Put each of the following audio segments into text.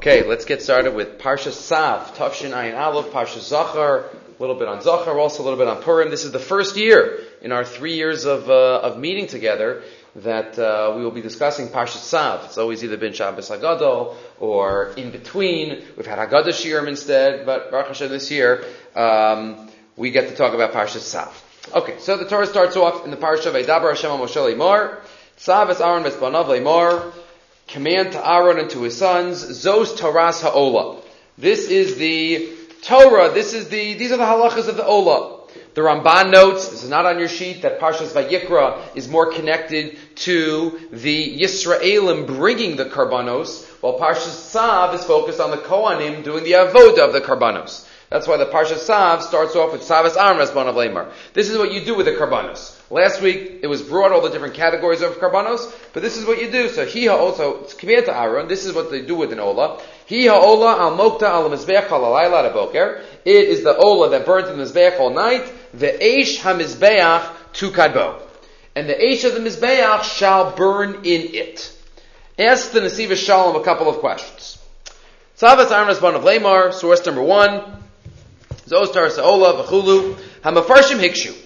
Okay, let's get started with Parsha Tzav, Tafshin Ayin Aleph, Parsha Zachar, a little bit on Zachar, also a little bit on Purim. This is the first year in our three years of, uh, of meeting together that uh, we will be discussing Parsha Tzav. It's always either been Shabbos Hagadol or in between. We've had Haggadah Shirim instead, but Baruch Hashem this year um, we get to talk about Parsha Tzav. Okay, so the Torah starts off in the Parsha Vaydabar Hashem Moshe Lemar, Sav es Aaron Bespanav Lemar, command to Aaron and to his sons, Zos Taras Ha'ola. This is the Torah, this is the, these are the halachas of the Ola. The Ramban notes, this is not on your sheet, that Parshas Vayikra is more connected to the Yisraelim bringing the Karbanos, while Parshas Tzav is focused on the Kohanim doing the Avoda of the Karbanos. That's why the Parsha Tzav starts off with Savas Aaron Rasban of. This is what you do with the Karbanos. Last week it was brought all the different categories of Karbanos, but this is what you do. So he also it's command to Aaron. This is what they do with an Ola. He Ola al Mokta al Mizbeach al Boker. It is the Ola that burns in the Mizbeach all night. The Eish HaMizbeach tu Kadbo. And the Eish of the Mizbeach shall burn in it. Ask the Nesiva Shalom a couple of questions. Savas Aaron Rasban of Lamar, source number one. Zostar Sa'ola V'chulu Hamafarshim Hikshu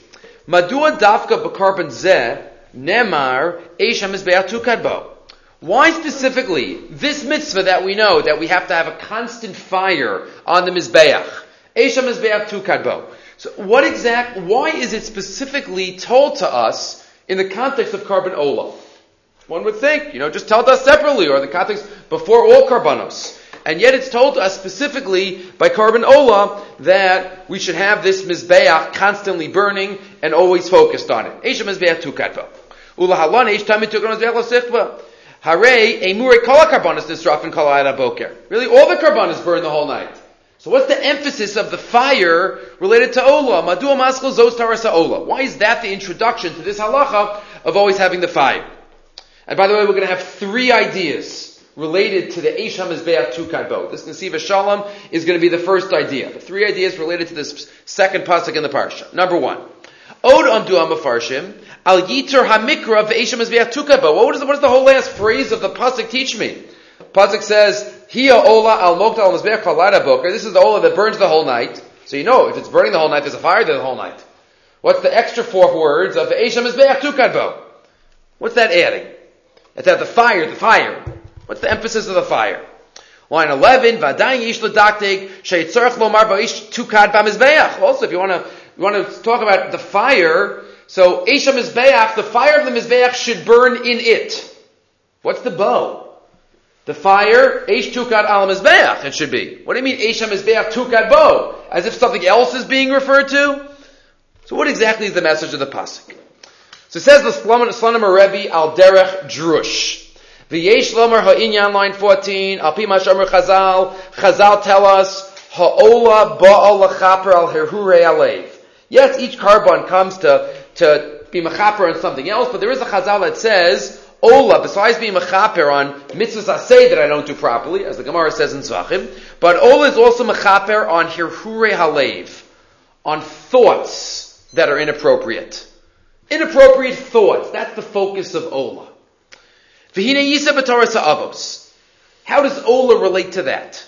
Madua Dafka B'Karban Zeh Nemar Eish HaMizbeach tu Kadbo. Why specifically this mitzvah that we know that we have to have a constant fire on the mizbeach? Esha mizbeach tu kadbo. So what exact? Why is it specifically told to us in the context of carbon ola? One would think, you know, just tell us separately or the context before all karbanos. And yet it's told to us specifically by Karban ola that we should have this mizbeach constantly burning and always focused on it. Esha mizbeach tu kadbo. Ulahalan eish tamid tukon mizbeach Hare emure kol karbanis nisrafin kol boker. Really, all the karbanis burn the whole night. So what's the emphasis of the fire related to Ola? Madua maskal zos tarasa Ola. Why is that the introduction to this halacha of always having the fire? And by the way, we're going to have three ideas related to the Eish HaMizbeach Tukad This Nesiva Shalom is going to be the first idea. The three ideas related to this second pasuk in the parsha. Number one. Od amdu amafarshim al yitur hamikra ve'eshem mizbeach tukaba. What is what does the whole last phrase of the pasuk teach me? Pasuk says hiya ola al mokta al mizbeach kalada boker. This is the ola that burns the whole night. So you know if it's burning the whole night, there's a fire there the whole night. What's the extra four words of ve'eshem mizbeach tukadbo? What's that adding? It's at the fire, the fire. What's the emphasis of the fire? Line 11, Vadayin Yish Ladaktig, Sheitzarech Lomar Ba'ish Tukad Bamizbeach. Also, if you want to we want to talk about the fire. So, Esha Mizbeach, the fire of the Mizbeach should burn in it. What's the bow? The fire, Eish Tukad al Mizbeach, it should be. What do you mean, Esha Mizbeach Tukad bow? As if something else is being referred to? So what exactly is the message of the Pasuk? So it says the Slonim Rebbe al Derech Drush. V'yesh Lomer ha'inyan, line 14, al pi mashamer Chazal, Chazal tell us, ha'ola ba'al lachaper al herhure alev. Yes, each carbon comes to, to be mechaper on something else, but there is a chazal that says, Ola, besides being mechaper on mitzvahs say that I don't do properly, as the Gemara says in Zvachim, but Ola is also mechaper on hirhure halev, on thoughts that are inappropriate. Inappropriate thoughts, that's the focus of Ola. V'hine yisa b'taras avos. How does Ola relate to that?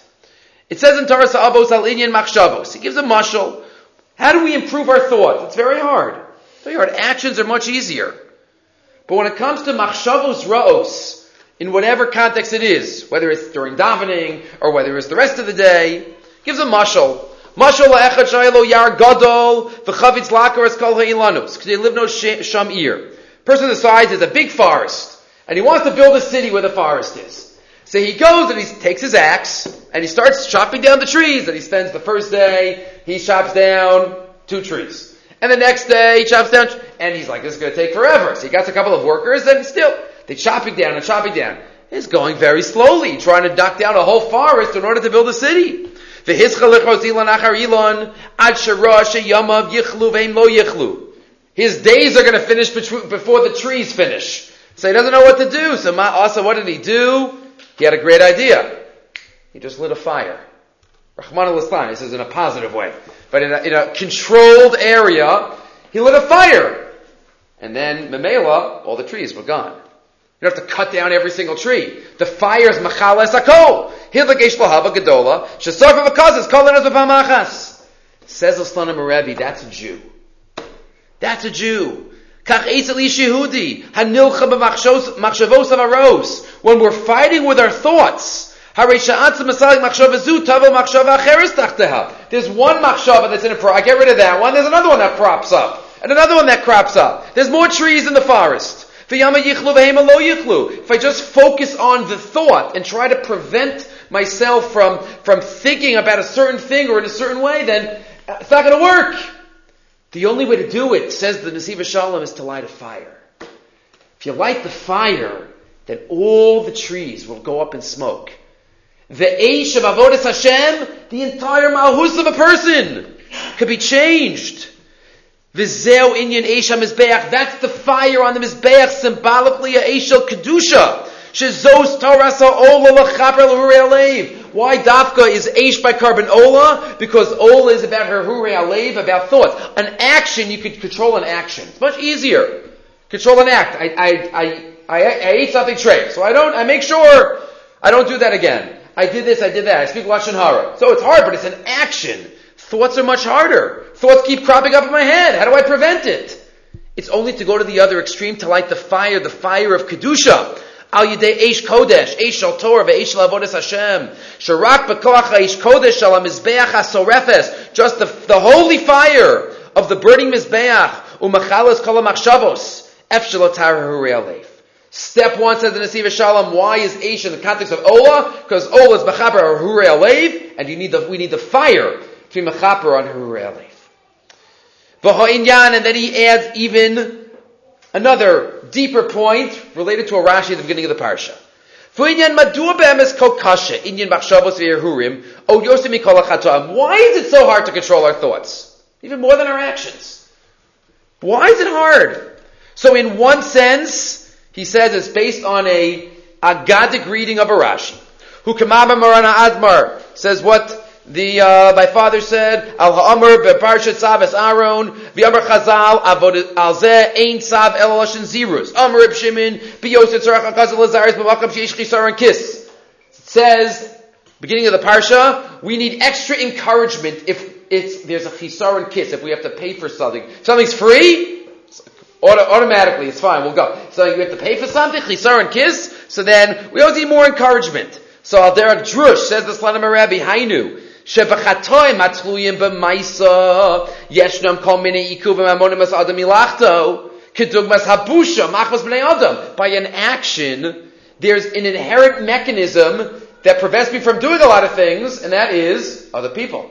It says in Taras Avos al inyan machshavos. He gives a mashal. How do we improve our thoughts? It's very hard. It's very hard. Actions are much easier. But when it comes to machshavos ra'os, in whatever context it is, whether it's during davening or whether it's the rest of the day, gives a mashal. Mashal la'echad shaylo yar gadol v'chavitz lakar kol ha'ilanus. Because they live no sham ear. Person decides there's a big forest, and he wants to build a city where the forest is. So he goes and he takes his axe and he starts chopping down the trees. And he spends the first day, he chops down two trees. And the next day, he chops down, and he's like, this is going to take forever. So he gets a couple of workers and still, they chopping down and chopping down. He's going very slowly, trying to knock down a whole forest in order to build a city. His days are going to finish before the trees finish. So he doesn't know what to do. So also, what did he do? He had a great idea. He just lit a fire. Rahman al This is in a positive way. But in a, in a controlled area, he lit a fire. And then, Memela, all the trees were gone. You don't have to cut down every single tree. The fire is machales akol. Hilak Eish Lahava Gedola, Shesarfa Vakazas, Kolanas Vapamachas. Says Aslanim Rebbe, that's a Jew. That's a Jew. When we're fighting with our thoughts, there's one machshava that's in a pro. I get rid of that one. There's another one that crops up. And another one that crops up. There's more trees in the forest. If I just focus on the thought and try to prevent myself from, from thinking about a certain thing or in a certain way, then it's not going to work. The only way to do it, says the Nesiva Shalom, is to light a fire. If you light the fire, then all the trees will go up in smoke. The Eish of Avodas Hashem, the entire Mahus of a person, could be changed. Vizeo inyan Eish HaMizbeach, that's the fire on the Mizbeach, symbolically a Eish Kedusha. Torasa Ola L'Hurei why Dafka is Aish by carbon Ola? Because Ola is about her Hure about thoughts. An action, you could control an action. It's much easier. Control an act. I, I, I, I, I ate something tray, so I don't, I make sure I don't do that again. I did this, I did that. I speak Lashon Hara. So it's hard, but it's an action. Thoughts are much harder. Thoughts keep cropping up in my head. How do I prevent it? It's only to go to the other extreme to light the fire, the fire of Kedusha. Al Yidei Eish Kodesh, Eish Shal Torah, Ve'eish Shal Avodas Hashem. Sharak B'koach Eish Kodesh Shal HaMizbeach HaSorefes. Just the, the holy fire of the burning Mizbeach. U'machalas Kol HaMachshavos. Ef Shalotar Hurei Step one says the Nesiva Shalom, why is Eish in the context of Ola? Because Ola is Mechaper or Hurei Alev, and you need the, we need the fire to be Mechaper on Hurei Alev. V'ha'inyan, and then he adds even Another deeper point related to a Rashi at the beginning of the parsha. Why is it so hard to control our thoughts? Even more than our actions. Why is it hard? So in one sense, he says it's based on a agadic reading of a Rashi. Who Kamama Marana Admar says what the uh, my father said al ha'amr beparshat sav Aaron v'amr Chazal avod al zeh ein sav el zirus. Amr Reb Shimon biyoset tzarach hakazal lazaris b'makam sheish chisar kiss. says beginning of the parsha we need extra encouragement if it's there's a chisar and kiss if we have to pay for something. Something's free? Auto, automatically it's fine we'll go. So you have to pay for something chisar and kiss? So then we always need more encouragement. So Al Derek Drush says the Slonim Rabbi Hainu שבחטאים התלויים במייסה, ישנם כל מיני עיכובים המונים אדם מלאכתו, כדוגמת habusha מחמס בני אדם. By an action, there's an inherent mechanism that prevents me from doing a lot of things, and that is other people.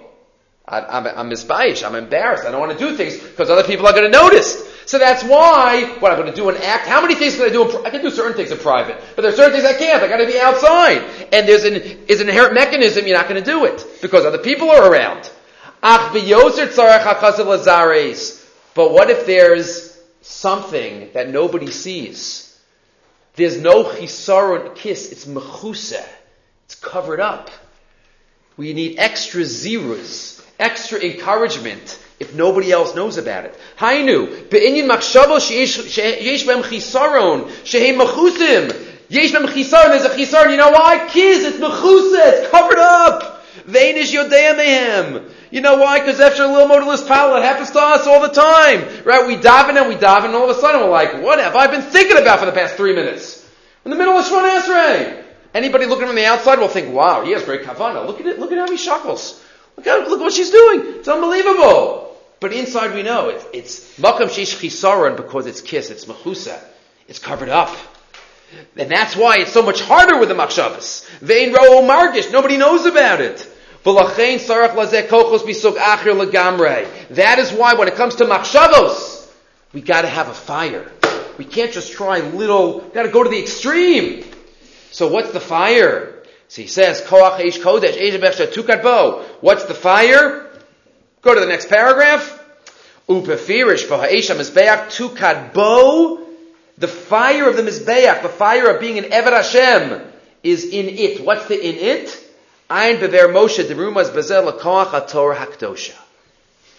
I, I'm, I'm misbaish, I'm embarrassed, I don't want to do things because other people are going to notice. So that's why, what I'm going to do an act, how many things can I do in, I can do certain things in private, but there's certain things I can't, I got to be outside. And there's an, is an inherent mechanism you're not going to do it, because other people are around. But what if there's something that nobody sees? There's no chisarun kiss, it's mechuse. It's covered up. We need extra zirus, extra encouragement if nobody else knows about it. Hainu, be'inyan machshavo sheyesh bem chisaron, shehem mechusim. Yesh bem chisaron, there's a chisaron, you know why? Kiz, it's mechusa, it's covered up. Veinish yodea mehem. You know why? Because after a little modalist pal, it happens to us all the time. Right? We daven and we daven and all of a sudden we're like, what have I been thinking about for the past three minutes? In the middle of Shemona Esrei. Anybody looking from the outside will think, wow, he has great kavana. Look at it, look at how he shuckles. Look, at, look what she's doing. It's unbelievable. But inside we know it, it's makam sheish chisaron because it's kiss, it's mechusa, it's covered up. And that's why it's so much harder with the machshavas. Vein ro'o margish, nobody knows about it. That is why when it comes to machshavos, we gotta have a fire. We can't just try little, gotta go to the extreme. So what's the fire? So he says, Koach Eish Kodesh, Eish Tukat Bo. What's the fire? Go to the next paragraph. Upefirish v'ha'esha mizbeach tukadbo. The fire of the mizbeach, the fire of being an Eved Hashem, is in it. What's the in it? Ein bever Moshe derumas bezel lakoach Torah hakdosha.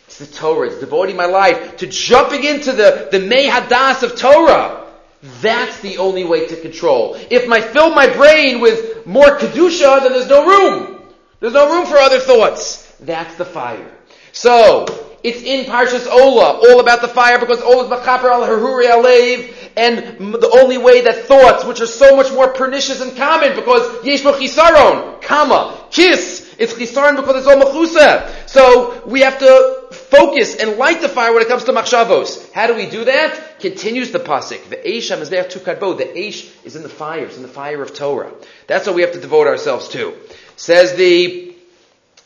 It's the Torah. It's devoting my life to jumping into the the mehadas of Torah. That's the only way to control. If I fill my brain with more kedusha, then there's no room. There's no room for other thoughts. That's the fire. So, it's in Parshas Ola, all about the fire, because Ola is Machaper al Haruri Alev, and the only way that thoughts, which are so much more pernicious and common, because Yesh Chisaron, Kama, Kiss, it's Chisaron because it's all Mechusa. So, we have to focus and light the fire when it comes to Machshavos. How do we do that? Continues the Pasik. The Eish is there tukadbo. The Eish is in the fire, it's in the fire of Torah. That's what we have to devote ourselves to. Says the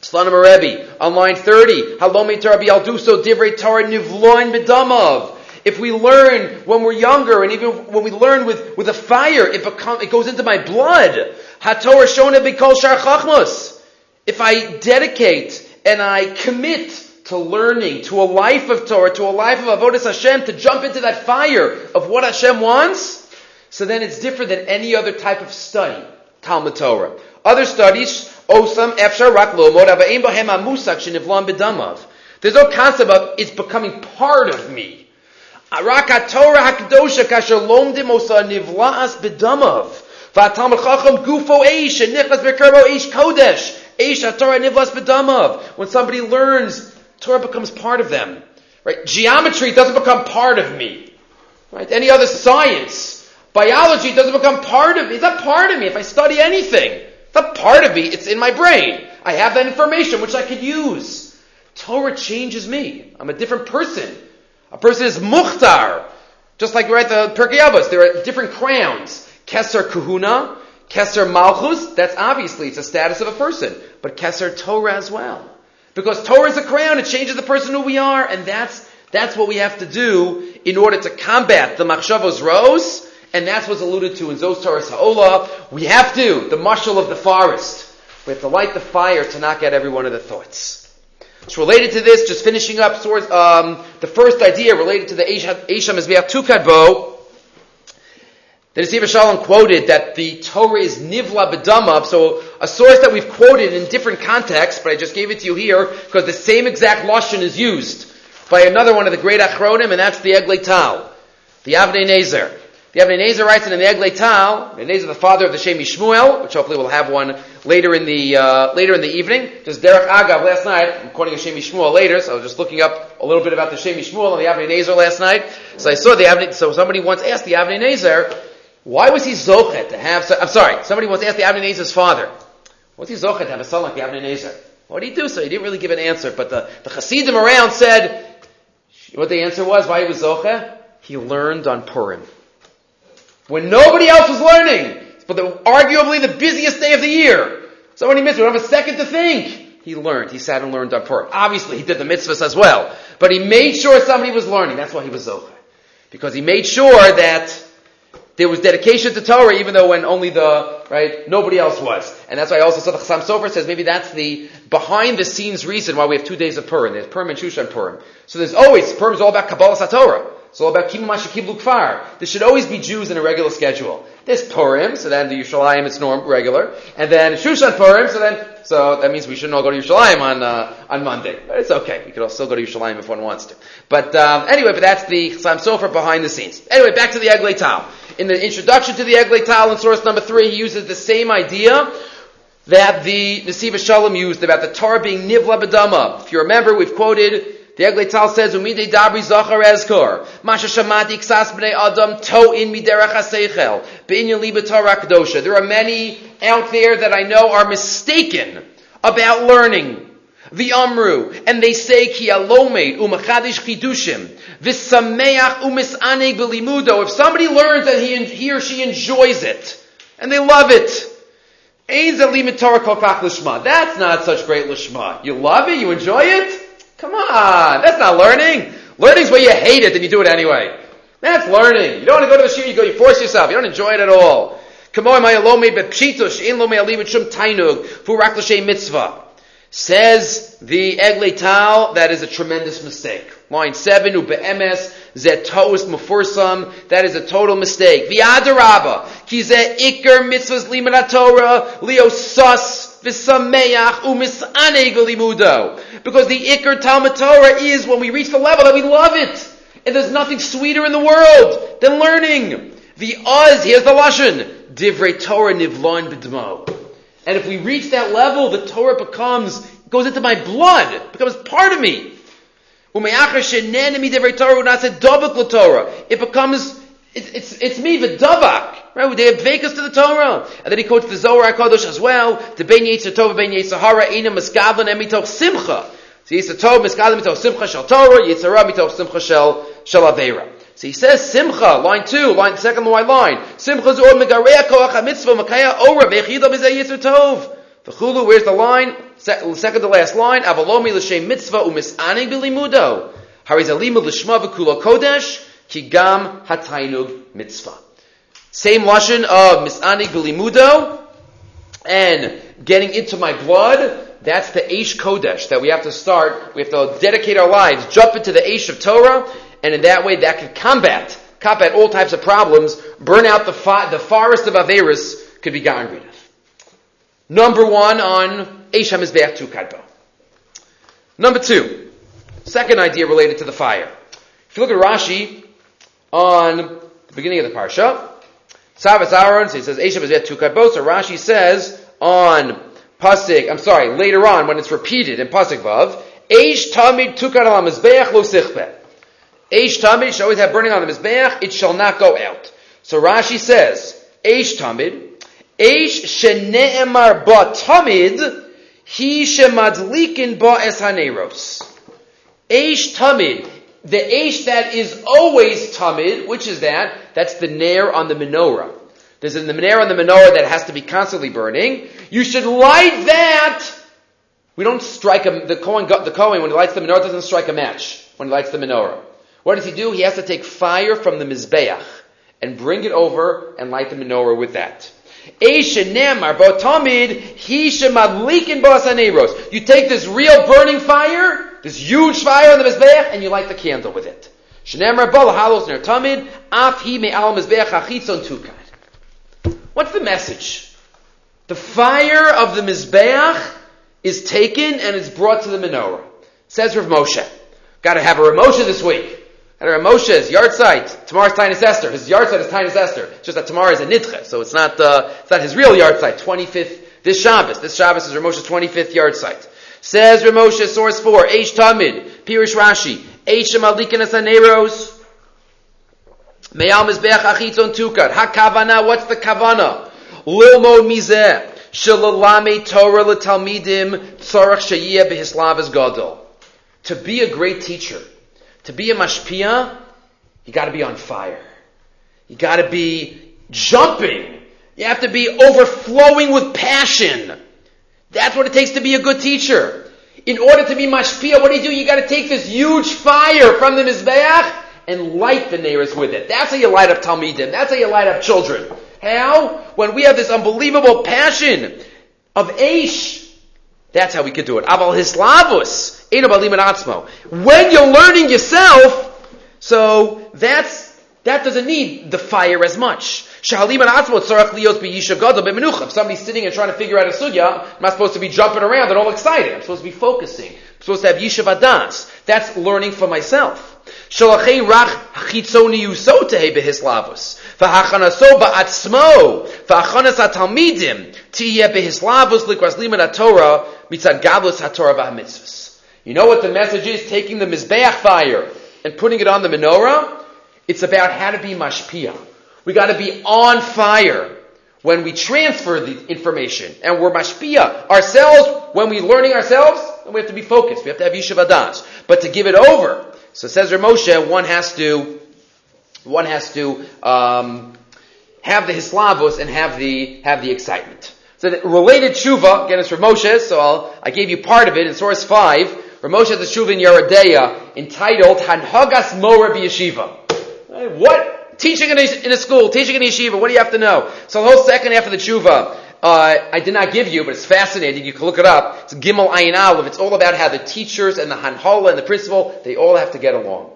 Slonim Rebbe on line 30, Halomi Rabbi Alduso Divrei Torah Nivloin Bedamav. If we learn when we're younger, and even when we learn with, with a fire, it, become, it goes into my blood. HaTorah Shona Bikol Shar. If I dedicate and I commit to learning, to a life of Torah, to a life of Avodah Hashem, to jump into that fire of what Hashem wants, so then it's different than any other type of study, Talmud Torah. Other studies, Osam Efshar Rak Lomod Avaim Bahem Amusak Shenivlam Bedamav. There's no concept of it's becoming part of me. Rak Torah Hakdosha Kasher Lomdim Osa Nivlaas Bedamav. V'atam Chacham Gufo Eish and Nichlas Bekerbo Eish Kodesh. Eish Torah Nivlas Bedamav. When somebody learns, Torah becomes part of them. Right? Geometry doesn't become part of me. Right? Any other science, biology doesn't become part of me. It's not part of me if I study anything. It's not part of me, it's in my brain. I have that information which I could use. Torah changes me. I'm a different person. A person is muhtar. Just like right the Pirkei there are different crowns. Keser Kahuna, Keser Malchus, that's obviously, it's a status of a person. But Keser Torah as well. Because Torah is a crown, it changes the person who we are, and that's, that's what we have to do in order to combat the Machshavos Rose, and that's what's alluded to in Zos Torah Ha'olah. We have to, the mushal of the forest. We have to light the fire to knock out every one of the thoughts. It's related to this, just finishing up source, um, the first idea related to the Esham Mizbeach Tukadbo. The Nesiv Shalom quoted that the Torah is Nivla Bedamav, so a source that we've quoted in different contexts, but I just gave it to you here because the same exact Lashon is used by another one of the great Achronim, and that's the Eglei Tal, the Avnei Nezer. The Avnei Nezer writes in the Eglei Tal, Nezer, the father of the Shem Shmuel, which hopefully we'll have one later in the uh, later in the evening. Just Derek Agav last night. I'm quoting a Shem Shmuel later, so I was just looking up a little bit about the Shem Shmuel and the Avnei Nezer last night. So I saw the Avnei. So somebody once asked the Avnei Nezer, why was he zochet to have? I'm sorry. Somebody once asked the Avnei Nezer's father, what's he zochet to have a son like the Avnei Nezer? What did he do? So he didn't really give an answer, but the the Hasidim around said what the answer was. Why he was zochet? He learned on Purim when nobody else was learning. But the, arguably the busiest day of the year. Somebody missed. We don't have a second to think. He learned. He sat and learned on Purim. Obviously, he did the mitzvahs as well. But he made sure somebody was learning. That's why he was Zochar. Because he made sure that there was dedication to Torah, even though when only the, right, nobody else was. And that's why also saw the Chassam Sofer says maybe that's the behind the scenes reason why we have two days of Purim. There's Purim and Shushan Purim. So there's always, Purim is all about Kabbalah Satorah. It's all about Kim Kiblu Kfar. There should always be Jews in a regular schedule. There's Purim, so then the Yerushalayim it's norm regular, and then Shushan Purim, so then so that means we shouldn't all go to Yerushalayim on uh, on Monday. But it's okay. We could all still go to Yerushalayim if one wants to. But um, anyway, but that's the Chassam Sofer behind the scenes. Anyway, back to the Eglei Tal. In the introduction to the Eglei Tal in source number three, he uses the same idea that the Nesiv Shalom used about the Torah being Nivla Bedama. If you remember, we've quoted the Eglei Tal says, "Umidei dabri zachar ezkor, masha shamati ksas bnei adam to in miderach haseichel, beinyan liba Torah kedosha." There are many out there that I know are mistaken about learning. The Amru, and they say ki alomed umachadish chidushim v'sameach umisaneg belimudo. If somebody learns that he, he or she enjoys it and they love it, that's not such great lishma. You love it, you enjoy it. Come on, that's not learning. Learning's where you hate it and you do it anyway. That's learning. You don't want to go to the shir, you go, you force yourself. You don't enjoy it at all. Says the Eglei Tal, that is a tremendous mistake. Line 7, Ube'emes, Zetois Mufursam, that is a total mistake. V'adaraba, ki ze ikr mitzvahs limud Torah, leo sus, v'sameach umisane galimudo. Because the Iker Talmud Torah is when we reach the level that we love it. And there's nothing sweeter in the world than learning. The Oz, here's the Lashon. Divrei Torah nivloin b'dmo. And if we reach that level, the Torah becomes, goes into my blood, becomes part of me. It becomes, it's, it's, it's me, the davak. Right? They have vekas to the Torah. And then he quotes the Zohar HaKadosh as well. The Ben Yitzhak Tova, Ben Yitzhak ina Miskavlan, and Mitoch Simcha. So Yitzhak Tov, Miskavlan, Mitoch Simcha, Shal Torah, Yitzhak Ra, Mitoch Simcha, Shal, Shal Avera. So he says Simcha, line two, line second white line. Simcha is or megareya koach ha-mitzvah, makaya ora, vechida b'zeh Yitzhak Tov. V'chulu, where's the line? second to last line. Avalomi l'shem mitzvah u'misaning bilimudo. Harizalimu l'shma v'kulo kodesh, ki gam hatainug mitzvah. Same lashon of misanig bilimudo and getting into my blood. That's the Aish Kodesh that we have to start. We have to dedicate our lives, jump into the Aish of Torah, and in that way that could combat, combat all types of problems, burn out the, the forest of Averis could be gotten rid of. Number one on Aish HaMizbeach Tukadbo. Number two, second idea related to the fire. If you look at Rashi on the beginning of the Parsha, Savas Aaron, so he says, Eshav is tukabos, so Rashi says on Pasik, I'm sorry, later on when it's repeated in Pasik Vav, Eish Tamid Tukar al Mizbeach lo sichbe. Eish Tamid should always have burning on the Mizbeach, it shall not go out. So Rashi says, Eish Tamid, Eish shene'emar ba Tamid, he shemadlikin ba es haneros. Eish Tamid, the Aish that is always Tamid, which is that? That's the Nair on the menorah. There's a Nair on the menorah that has to be constantly burning. You should light that. We don't strike a, the Kohen, the when he lights the menorah, doesn't strike a match when he lights the menorah. What does he do? He has to take fire from the Mizbeach and bring it over and light the menorah with that. You take this real burning fire, this huge fire on the Mizbeach, and you light the candle with it. What's the message? The fire of the Mizbeach is taken and it's brought to the menorah. Says Rav Moshe. Got to have a Rav Moshe this week. And Rav Moshe's yard site. Tomorrow's Taanis Esther. His yard site is Taanis Esther. It's just that tomorrow is a Nidche, so it's not uh, it's not his real yard site. Twenty fifth this Shabbos. This Shabbos is twenty fifth yard site. Says Rav Moshe, source four, H. Tamid, Pirish Rashi, Eish Malikin Asaneros. Meyal Mizbeach Achitzon Tukar. HaKavana, what's the Kavana? Lilmod Mizeh. Shalalame Torah L'Talmidim Tzorach Shayiyah Behislavas Gadol. To be a great teacher, to be a mashpia, you gotta be on fire. You gotta be jumping. You have to be overflowing with passion. That's what it takes to be a good teacher. In order to be mashpia, what do you do? You gotta take this huge fire from the Mizbeach and light the neighbors with it. That's how you light up Talmidim. That's how you light up children. How? When we have this unbelievable passion of Aish. That's how we could do it. Aval Hislavus. When you're learning yourself, so that's, that doesn't need the fire as much. If somebody's sitting and trying to figure out a sugya, I'm not supposed to be jumping around and all excited. I'm supposed to be focusing. I'm supposed to have yishav adas. That's learning for myself. Shalachei behislavus. Likras ha-Torah. You know what the message is? Taking the Mizbeach fire and putting it on the menorah? It's about how to be mashpia. We gotta be on fire when we transfer the information and we're mashpia ourselves when we're learning ourselves we have to be focused we have to have yishuv adas but to give it over so says Moshe one has to one has to um, have the hislavos and have the have the excitement so the related tshuva again it's for Moshe so I'll, I gave you part of it in source 5 Ramosh has a shuv in Yoreh Deah entitled Hanhagas Mora Yeshiva. What? Teaching in a, in a, school, teaching in a yeshiva, what do you have to know? So the whole second half of the tshuva, uh, I did not give you, but it's fascinating. You can look it up. It's Gimel Ayin Aleph. It's all about how the teachers and the Hanhala and the principal, they all have to get along.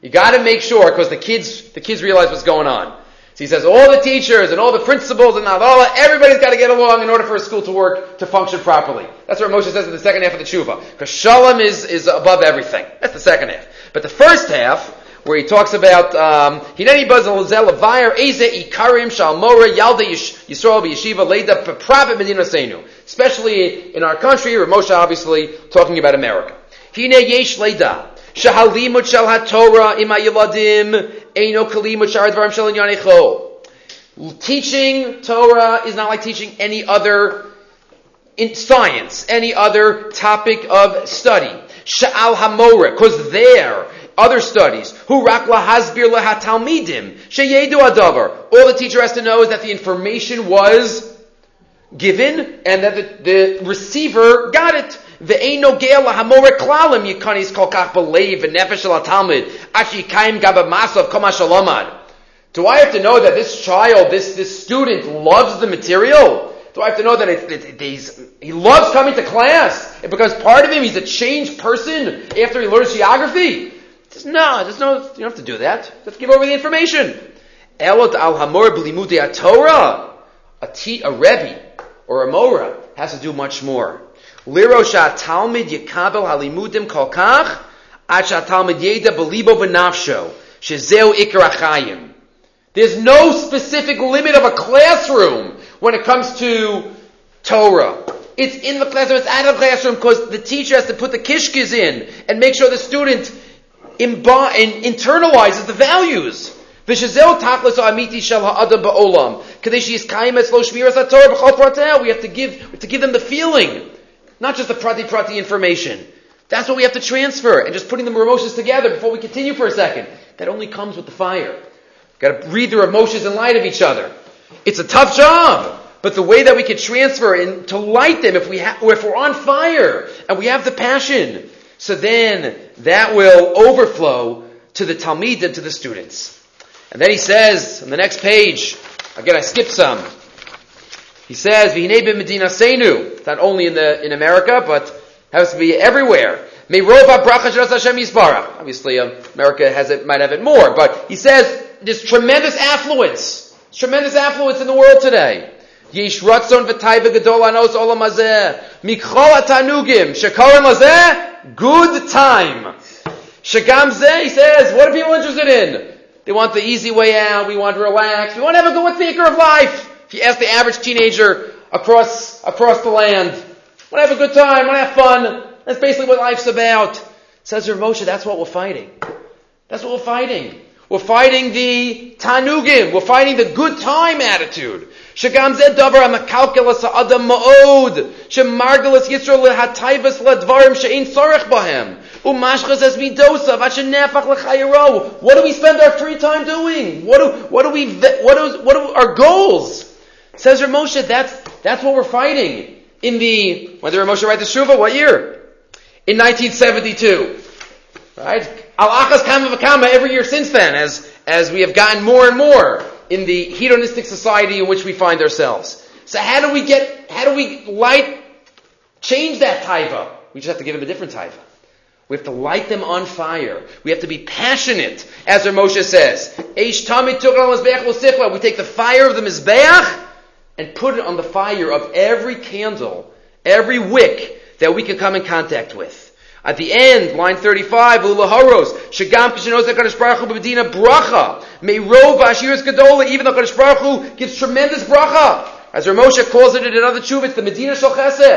You gotta make sure, because the kids, the kids realize what's going on. So he says all the teachers and all the principals and all everybody's got to get along in order for a school to work, to function properly. That's what Moshe says in the second half of the tshuva. Because shalom is, is above everything. That's the second half. But the first half, where he talks about um, Hineni Yeshiva Private Medina. Especially in our country, or Moshe obviously talking about America. Hine Yesh Leida. Shahalimut Shal HaTorah Ima Teaching Torah is not like teaching any other in science, any other topic of study. Sha'al Hamora, because there, other studies, who rak lahasbir lahatalmidim, sheyedu adavar. All the teacher has to know is that the information was given and that the, the receiver got it. Do I have to know that this child, this, this student loves the material? Do I have to know that it, it, it, he loves coming to class? It becomes part of him, he's a changed person after he learns geography? Just, no, there's no, you don't have to do that. Just give over the information. Elot al hamor b'limudei Torah. A, t- a rebbe or a mora has to do much more. Liro talmid yikabel halimudim yeda belibo achayim. There's no specific limit of a classroom when it comes to Torah. It's in the classroom, it's out of the classroom because the teacher has to put the kishkis in and make sure the student imbi- and internalizes the values. We have to give, to give them the feeling, not just the prati prati information. That's what we have to transfer, and just putting the emotions together before we continue for a second. That only comes with the fire. Got to read their emotions in light of each other. It's a tough job. But the way that we can transfer and to light them if we ha- if we're on fire and we have the passion, so then that will overflow to the Talmud and to the students. And then he says on the next page, again I skipped some. He says, "V'hinei Medina Seinu." Not only in the in America, but has to be everywhere. Obviously, um, America has it, might have it more, but he says there's tremendous affluence, tremendous affluence in the world today. Yesh ratzon v'taiva gadol anos olam hazeh. Mikhol atanugim shekorim hazeh. Good time. Shagam zeh, he says, what are people interested in? They want the easy way out. We want to relax. We want to have a good thinker of life. You ask the average teenager across, across the land, want to have a good time, want to have fun. That's basically what life's about. Says Rav Moshe, that's what we're fighting. That's what we're fighting. We're fighting the tanugim. We're fighting the good time attitude. Bahem. What do we spend our free time doing? What do, what do we, what are our goals? Says Rav Moshe, that's, that's what we're fighting. In the, when did Rav Moshe write the Shuvah? What year? In 1972. Right? Al-Achas Kama every year since then, as, as we have gotten more and more in the hedonistic society in which we find ourselves. So how do we get, how do we light, change that taiva? We just have to give them a different taiva. We have to light them on fire. We have to be passionate, as Moshe says. We take the fire of the Mizbeach and put it on the fire of every candle, every wick that we can come in contact with. At the end, line 35, Ulaharos, Shagam Kishinos HaKadosh Baruch Hu B'Medina Bracha, Meirov Gadola, even though HaKadosh Baruch Hu gives tremendous bracha. As Ramosha calls it in another tshuva, it's the Medina Shal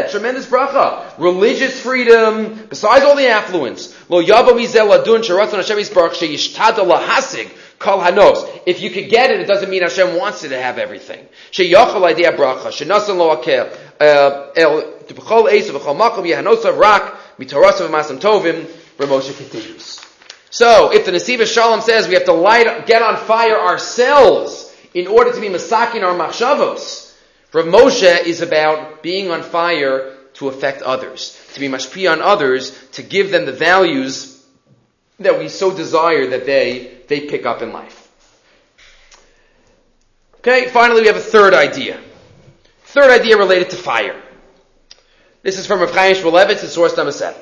tremendous bracha. Religious freedom, besides all the affluence. Lo yavo mizel adun sharatzon Hashem yisbarach sheyishtada lahasig kol hanos. If you could get it, it doesn't mean Hashem wants you to have everything. Sheyachal idea bracha, shenasan lo akel, uh, el, tibchol eis v'chol makom yehanosav rak, Mitorasav Masam Tovim, Ramosha continues. So, if the Nesiva Shalom says we have to light, get on fire ourselves in order to be masakin our machshavos, Rav Moshe is about being on fire to affect others, to be mashpi on others, to give them the values that we so desire that they, they pick up in life. Okay, finally we have a third idea. Third idea related to fire. This is from Rav Chaim Shmulevitz in source number seven.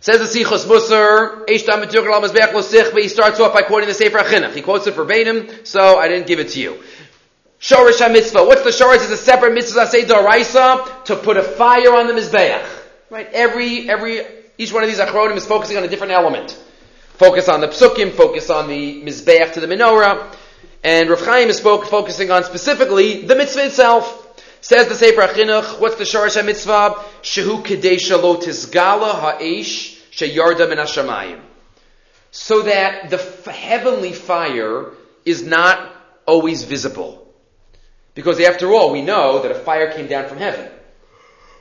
Says the Sichos Musar, he starts off by quoting the Sefer Achinuch. He quotes it verbatim, so I didn't give it to you. Shorish HaMitzvah. What's the Shorish? It's a separate mitzvah, say Doraisa, to put a fire on the Mizbeach. Right? Every, every, each one of these Achronim is focusing on a different element. Focus on the psukim, focus on the mizbeach to the menorah, and Rav Chaim is spoke, focusing on specifically the mitzvah itself. Says the Sefer Achinuch, what's the Sharash mitzvah? Shehu kedesha lo tizgala ha'esh sheyarda min hashamayim. So that the f- heavenly fire is not always visible. Because after all, we know that a fire came down from heaven.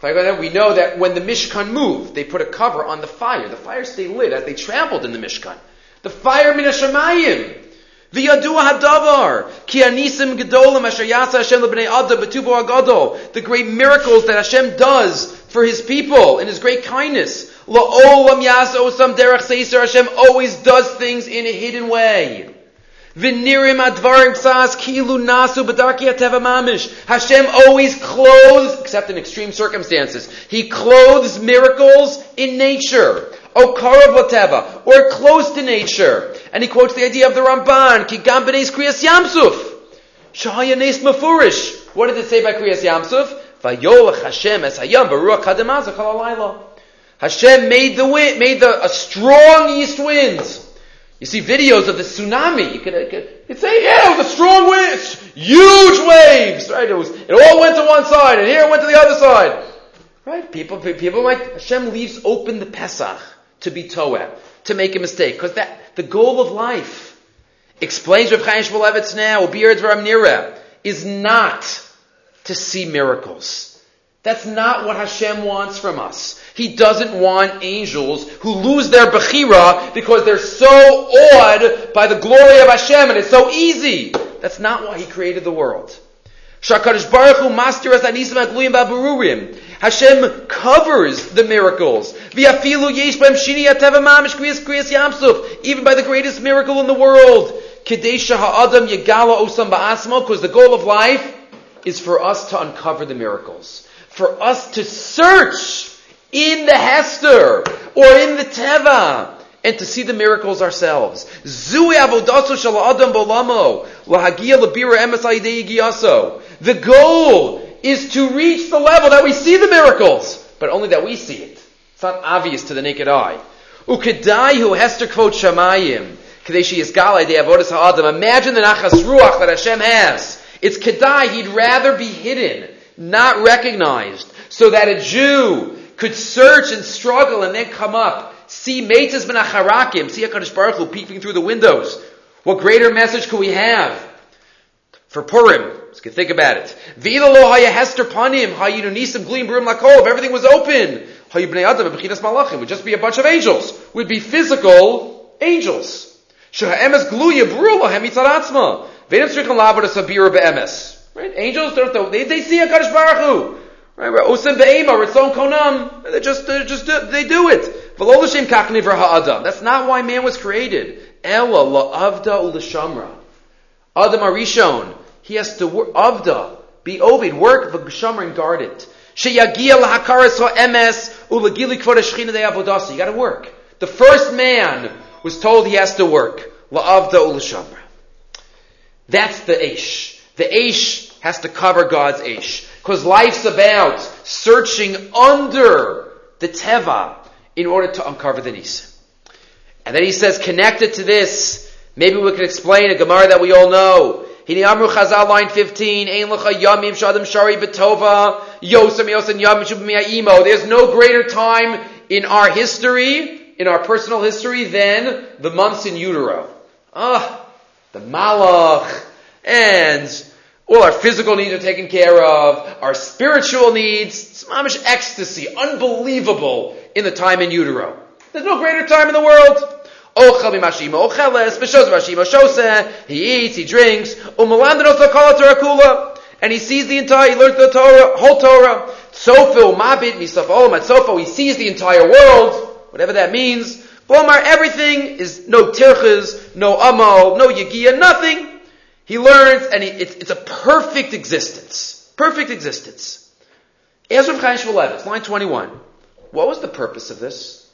We know that when the Mishkan moved, they put a cover on the fire. The fire stayed lit as they traveled in the Mishkan. The fire min Hashemayim. V'yadu hadavar ki anisim gedolim asher yasa Hashem lebnei adam betubo agadol. The great miracles that Hashem does for His people in His great kindness. La'olam yasa osam derech seiser. Hashem always does things in a hidden way. V'nirim advarim ksas kilu nasu b'darki mamish. Hashem always clothes, except in extreme circumstances, He clothes miracles in nature. O karav or close to nature. And he quotes the idea of the Ramban, ki gam kriyas yamsuf. Shahaya nes mafurish. What did it say by kriyas yamsuf? Vayolach Hashem es hayam baruch kalalayla. Hashem made the wind, made the, a strong east winds. You see videos of the tsunami. You could, you could, you say, yeah, it was a strong wind, huge waves, right? It was, it all went to one side, and here it went to the other side. Right? People, people like, Hashem leaves open the Pesach to be Toeh, to make a mistake. Because that, the goal of life, explains Rav Chaim Shmulevitz now, Nira, is not to see miracles. That's not what Hashem wants from us. He doesn't want angels who lose their Bechira because they're so awed by the glory of Hashem and it's so easy. That's not why He created the world. Hashem covers the miracles. Even by the greatest miracle in the world. Because the goal of life is for us to uncover the miracles. For us to search in the Hester or in the Teva and to see the miracles ourselves. The goal is to reach the level that we see the miracles, but only that we see it. It's not obvious to the naked eye. Ukedai hu hester kvot shamayim. Is. Imagine the nachas ruach that Hashem has. It's kedai, he'd rather be hidden, not recognized, so that a Jew could search and struggle and then come up, see Meitas ben Acharakim, see HaKadosh Baruch Hu peeping through the windows. What greater message could we have? For Purim, let's think about it. V'ila lo haya hester panim, hayinu nisim glim b'rim lakol, if everything was open, hayu b'nei adam b'chinas malachim, would just be a bunch of angels. Would be physical angels. Sheha gluya b'ru lahem mitzaratzma. V'edim tzrichon lavar sabira be'emes. Right? Angels, don't they, they see HaKadosh Baruch Hu. Right? Osim be'ema, ritzon konam. They just, they just, they do it. V'lo l'shem kachni ha'adam. That's not why man was created. Ella la'avda u'l'shamra. Adam Arishon. He has to work, avda, be ovid, work v'gshamra and guard it. Sheyagia lahakaras ha'emes u'legili kvod ha'shchina de'avodasa. You gotta work. The first man was told he has to work. La'avda u'l'shamra. That's the Aish. The Aish has to cover God's Aish. Because life's about searching under the Teva in order to uncover the Nisa. And then he says, connected to this, maybe we can explain a Gemara that we all know. Hini Amru Chazal, line 15, Ein Lecha Yamim Shadim Shari Betova, Yosem Yosem Yamim Shubim There's no greater time in our history, in our personal history, than the months in utero. Ah, the Malach, and all our physical needs are taken care of. Our spiritual needs, it's mamish ecstasy, unbelievable in the time in utero. There's no greater time in the world. He eats, he drinks. And he sees the entire, he learns the Torah, whole Torah. Sofil, mabit, at sofo. He sees the entire world, whatever that means. Bomar, everything is no tirchas, no amal, no yagia, nothing. He learns, and he, it's, it's, a perfect existence. Perfect existence. Ezra Chaim Shmulevitz, line 21. What was the purpose of this?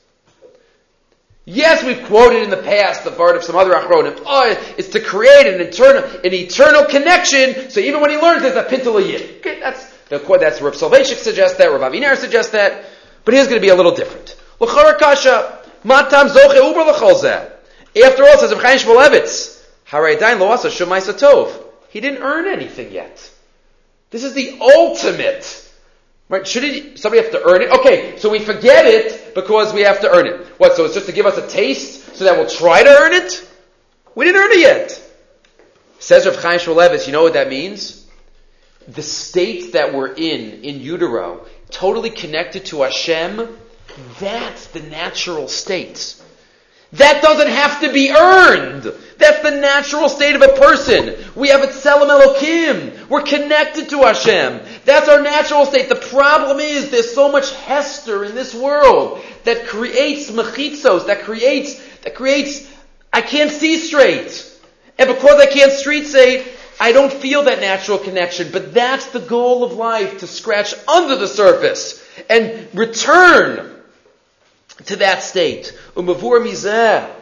Yes, we've quoted in the past the part of some other achronim. Oh, it's to create an eternal, an eternal connection. So even when he learns, there's a pintel yid. Okay, that's the quote. that's Rav Soloveitchik suggests that. Rav Aviner suggests that. But here's going to be a little different. Matam uber After all, says Chaim Shmulevitz, He didn't earn anything yet. This is the ultimate. Right? Should it, somebody have to earn it? Okay, so we forget it because we have to earn it. What, so it's just to give us a taste so that we'll try to earn it? We didn't earn it yet. Says Rav Chaim Shmulevitz, you know what that means? The state that we're in, in utero, totally connected to Hashem, that's the natural state. That doesn't have to be earned. That's the natural state of a person. We have a Tselem Elokim. We're connected to Hashem. That's our natural state. The problem is there's so much Hester in this world that creates mechitzos, that creates, that creates, I can't see straight. And because I can't street say, I don't feel that natural connection. But that's the goal of life, to scratch under the surface and return to that state. Umavur mizeh.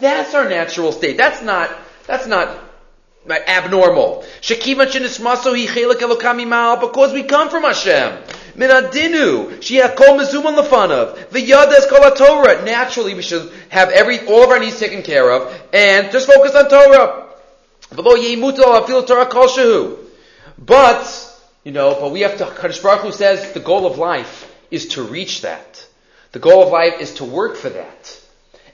That's our natural state. That's not, that's not abnormal. Because we come from Hashem. Minadinu, kol mezuman lefanav. Kol Torah. Naturally, we should have every all of our needs taken care of and just focus on Torah. But you know, but we have to, Kadosh Baruch Hu says the goal of life is to reach that. The goal of life is to work for that.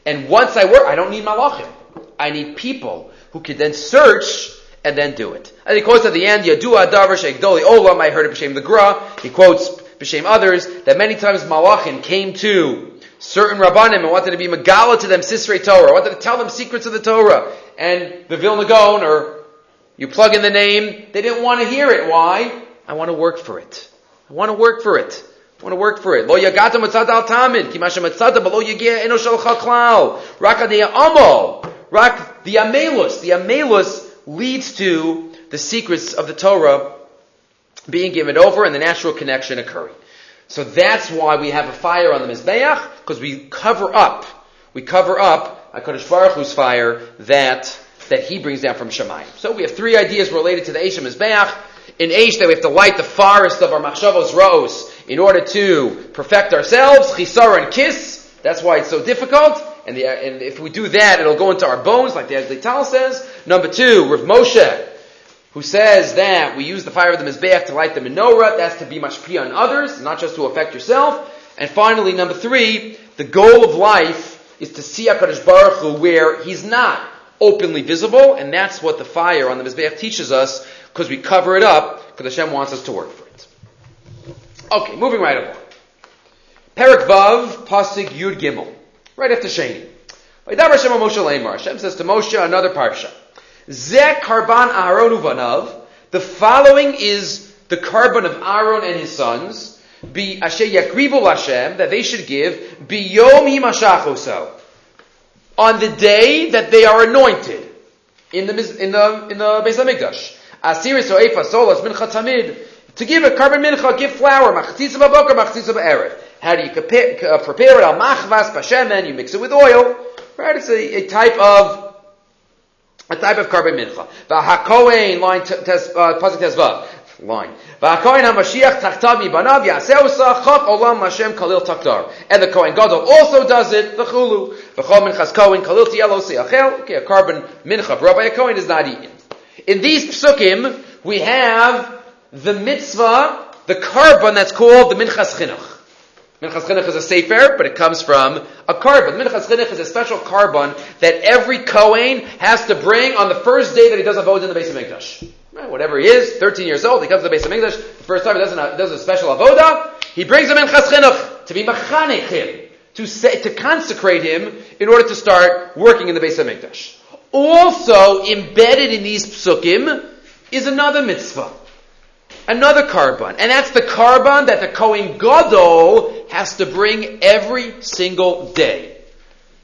And once I work, I don't need malachim. I need people who can then search and then do it. And he quotes at the end, Yadu Adavar Sheikdoli Olam, I heard it B'Shem the Gra. He quotes B'Shem others, that many times malachim came to certain rabbanim and wanted to be megala to them Sisrei Torah, wanted to tell them secrets of the Torah. And the Vilna Gaon, or you plug in the name, they didn't want to hear it. Why? I want to work for it. I want to work for it. I want to work for it. Lo yagata al tamid, ki masha yagia eno shalcha klal. Raka de amo. Rak the amelus. The amelus leads to the secrets of the Torah being given over and the natural connection occurring. So that's why we have a fire on the Mizbeach, because we cover up, we cover up HaKadosh Baruch Hu's fire that, that he brings down from Shemayim. So we have three ideas related to the Eisham Mizbeach in Aish that we have to light the forest of our machshavos rose in order to perfect ourselves, chisar and kiss. That's why it's so difficult. And, the, and if we do that, it'll go into our bones, like the Azlital says. Number two, Rav Moshe, who says that we use the fire of the Mizbeach to light the menorah. That's to be mashpia on others, not just to affect yourself. And finally, number three, the goal of life is to see HaKadosh Baruch Hu where He's not openly visible, and that's what the fire on the Mizbeach teaches us because we cover it up because Hashem wants us to work for it. Okay, moving right along. Perak Vav, Pasig Yud Gimel. Right after Shani. Hashem says to Moshe, another parsha. Zeh karban Aaron uvanav. The following is the korban of Aaron and his sons. Be asher yakribu Hashem that they should give Be biyom himashachoso on the day that they are anointed in the in the in the Beis Hamikdash. Asiris or Efa Solas Mincha Tamid. To give a korban mincha, give flour, machatzitza b'boker, machatzitza b'erev. How do you prepare, uh, it? Al machvas b'shemen, you mix it with oil. Right? It's a, a type of a type of korban mincha. V'hakohen line uh, pasuk tesvav line. V'hakohen hamashiach tachtav mibanav yaseu sachot olam Hashem kalil taktar. And the Kohen Gadol also does it. The chulu. V'chol minchas Kohen kalil tielo siachel. Okay, a korban mincha. Rabbi a Kohen is not eaten. In these psukim, we have the mitzvah, the korban that's called the Minchas Chinuch. Minchas Chinuch is a sefer, but it comes from a korban. Minchas Chinuch is a special korban that every Kohen has to bring on the first day that he does a vote in the base of Mikdash. Whatever he is, 13 years old, he comes to the base of Mikdash, the first time he does, a, does a special avodah, he brings a Minchas Chinuch to be mechanech him, to, say, to consecrate him in order to start working in the base of Mikdash. Also embedded in these psukim is another mitzvah. Another korban. And that's the korban that the Kohen Gadol has to bring every single day.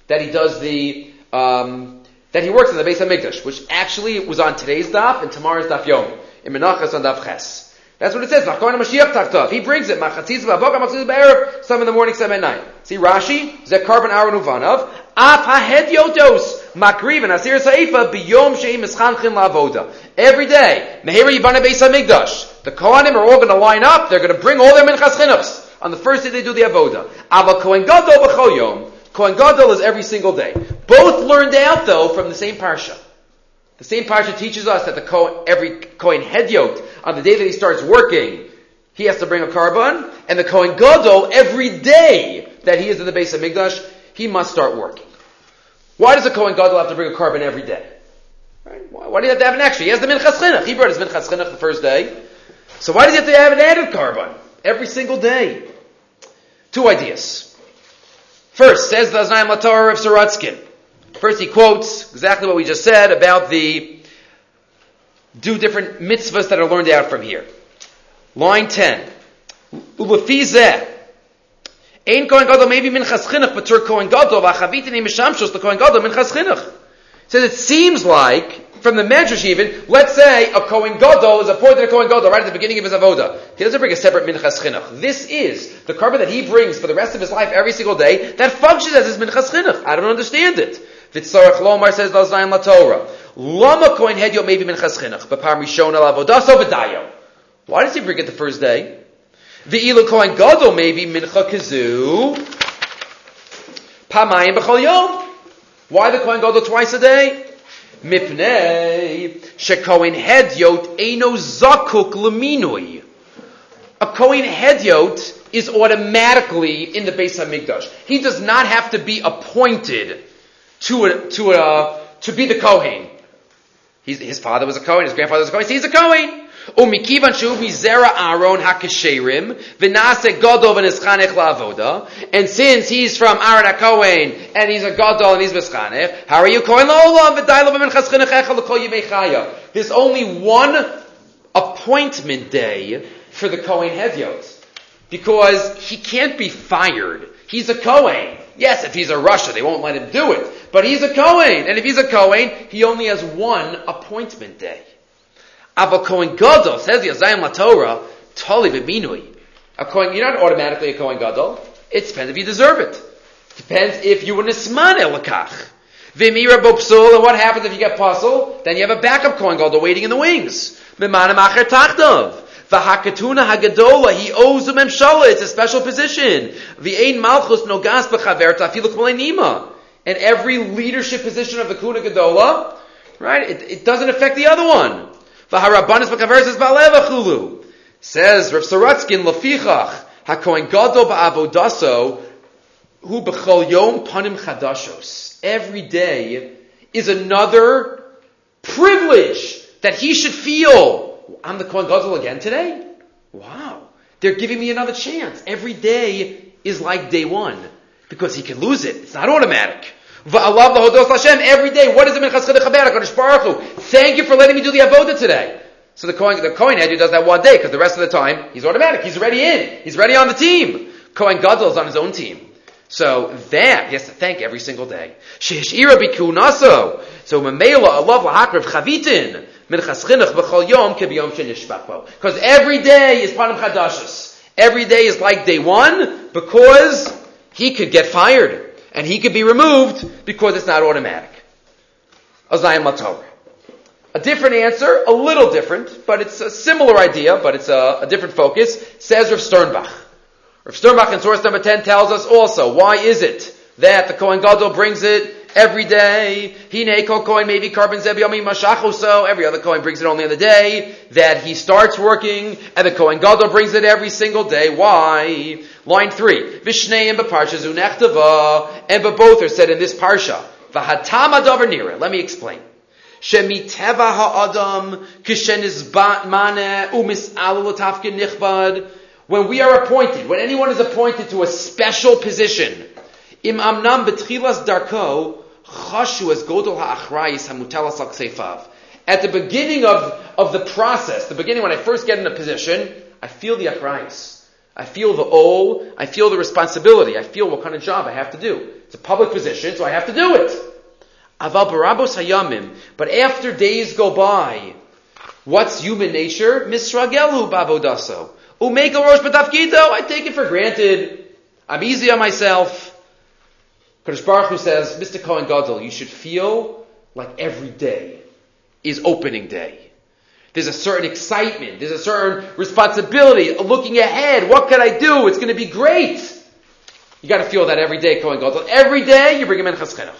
That he does the, um, that he works in the Beis HaMikdash, which actually was on today's daf and tomorrow's daf yom. In Menachas on daf ches. That's what it says. He brings it. Some in the morning, some at night. See Rashi. Zek korban aron uvanav. Af hahed yotos. Makriv and asir saifa biyom sheim mischanchin lavoda. Every day. Mehera yibana beis hamikdash. The Kohanim are all going to line up. They're going to bring all their minchas chinuchs. On the first day they do the avoda. Ava Kohen Gadol b'choyom. Kohen Gadol is every single day. Both learned out though from the same parsha. The same parsha teaches us that the Kohen, every Kohen Hedyot, on the day that he starts working, he has to bring a korban, and the Kohen Gadol, every day that he is in the base of Migdash, he must start working. Why does a Kohen Gadol have to bring a korban every day? Right? Why, why, do you have to have an extra? He has the Minchas Chinuch. He brought his Minchas Chinuch the first day. So why does he have to have an added korban? Every single day. Two ideas. First, says the Aznaim Latorah of Sorotzkin. First he quotes exactly what we just said about the do different mitzvahs that are learned out from here. Line 10. Ulefizeh. Ein Kohen Gadol maybe minchas chinuch, but tur Kohen Gadol, mishamshos, the Kohen Gadol minchas chinuch. Says it seems like, from the Medrash even, let's say a Kohen Gadol is appointed a Kohen Gadol right at the beginning of his avoda. He doesn't bring a separate minchas chinuch. This is the korban that he brings for the rest of his life every single day that functions as his minchas chinuch. I don't understand it. Vitzarach Lomar says La Torah. Lama Kohen Hedyo maybe minchas chinuch, but Parm Rishon al avodaso v'dayo. Why does he bring it the first day? The Elu Kohen Gadol maybe mincha kazu. Pamayim b'chol yom. Why the Kohen Gadol twice a day? Mipnei shekohen hedyot eino zakuk leminui. A Kohen hedyot is automatically in the base of Migdash. He does not have to be appointed to a, to a, to be the Kohen. He's, his father was a Kohen, his grandfather was a Kohen, so he's a Kohen. Umikivan shu mizera Aaron hakasherim v'nase gadol v'nischanech la'avoda. And since he's from Aaron HaKohen and he's a gadol and he's mischanech, how are you kohen la'olam v'daylo v'menchaschinech echel l'kol yimei chaya? There's only one appointment day for the Kohen Hedyot. Because he can't be fired. He's a Kohen. Yes, if he's a Russia, they won't let him do it. But he's a Kohen. And if he's a Kohen, he only has one appointment day. Ava Kohen Gadol, says the Aznaim LaTorah, Tali B'minui. A Kohen, you're not automatically a Kohen Gadol. It depends if you deserve it. Depends if you were Nisman Elakach. V'mira Bopsul, and what happens if you get puzzle? Then you have a backup Kohen Gadol waiting in the wings. B'manim Acher Tachdav. V'hakatuna hagadola, he owes a memshala, it's a special position. V'ein malchus nogas b'chaver tafilu nima. And every leadership position of the kuna gadola, right, it, it doesn't affect the other one. V'harabanis b'chaver says ba'levachulu. Says Rav Sorotzkin lefichach, hakohen gadol ba'avodaso, hu b'chol yom panim chadashos. Every day is another privilege that he should feel I'm the Kohen Gadol again today? Wow. They're giving me another chance. Every day is like day one. Because he can lose it. It's not automatic. Every day, what is it Thank you for letting me do the avoda today. So the Kohen, the Kohen head who does that one day, because the rest of the time, he's automatic. He's already in. He's ready on the team. Kohen Gadol is on his own team. So that he has to thank every single day. Shehishira bikunaso. So memela alav lahakriv chavitin. Because every day is Panim Chadashis. Every day is like day one because he could get fired and he could be removed because it's not automatic. Aznaim Latorah. A different answer, a little different, but it's a similar idea, but it's a, a different focus, says Rav Sternbach. Rav Sternbach in source number 10 tells us also, why is it that the Kohen Gadol brings it every day. Hine kol coin maybe carbon zebiyomi mashacho so. Every other coin brings it only on the day that he starts working, and the coin Gadol brings it every single day. Why? Line three. Vishneim beparsha zunechtava, and both are said in this parsha. Vahatama davar nira. Let me explain. Shemiteva ha'adam kishenizbat mane umis alu nichbad. When we are appointed, when anyone is appointed to a special position, im amnam betchilas darko At the beginning of, of the process, the beginning when I first get in a position, I feel the achrayis. I feel the ol, I feel the responsibility, I feel what kind of job I have to do. It's a public position, so I have to do it. But after days go by, what's human nature? Misragelu bavodaso. Umeka rosh I take it for granted. I'm easy on myself. Kadosh Baruch Hu says, Mr. Kohen Gadol, you should feel like every day is opening day. There's a certain excitement. There's a certain responsibility. Looking ahead. What can I do? It's going to be great. You got to feel that every day, Kohen Gadol. Every day you bring him in Chaschenuch.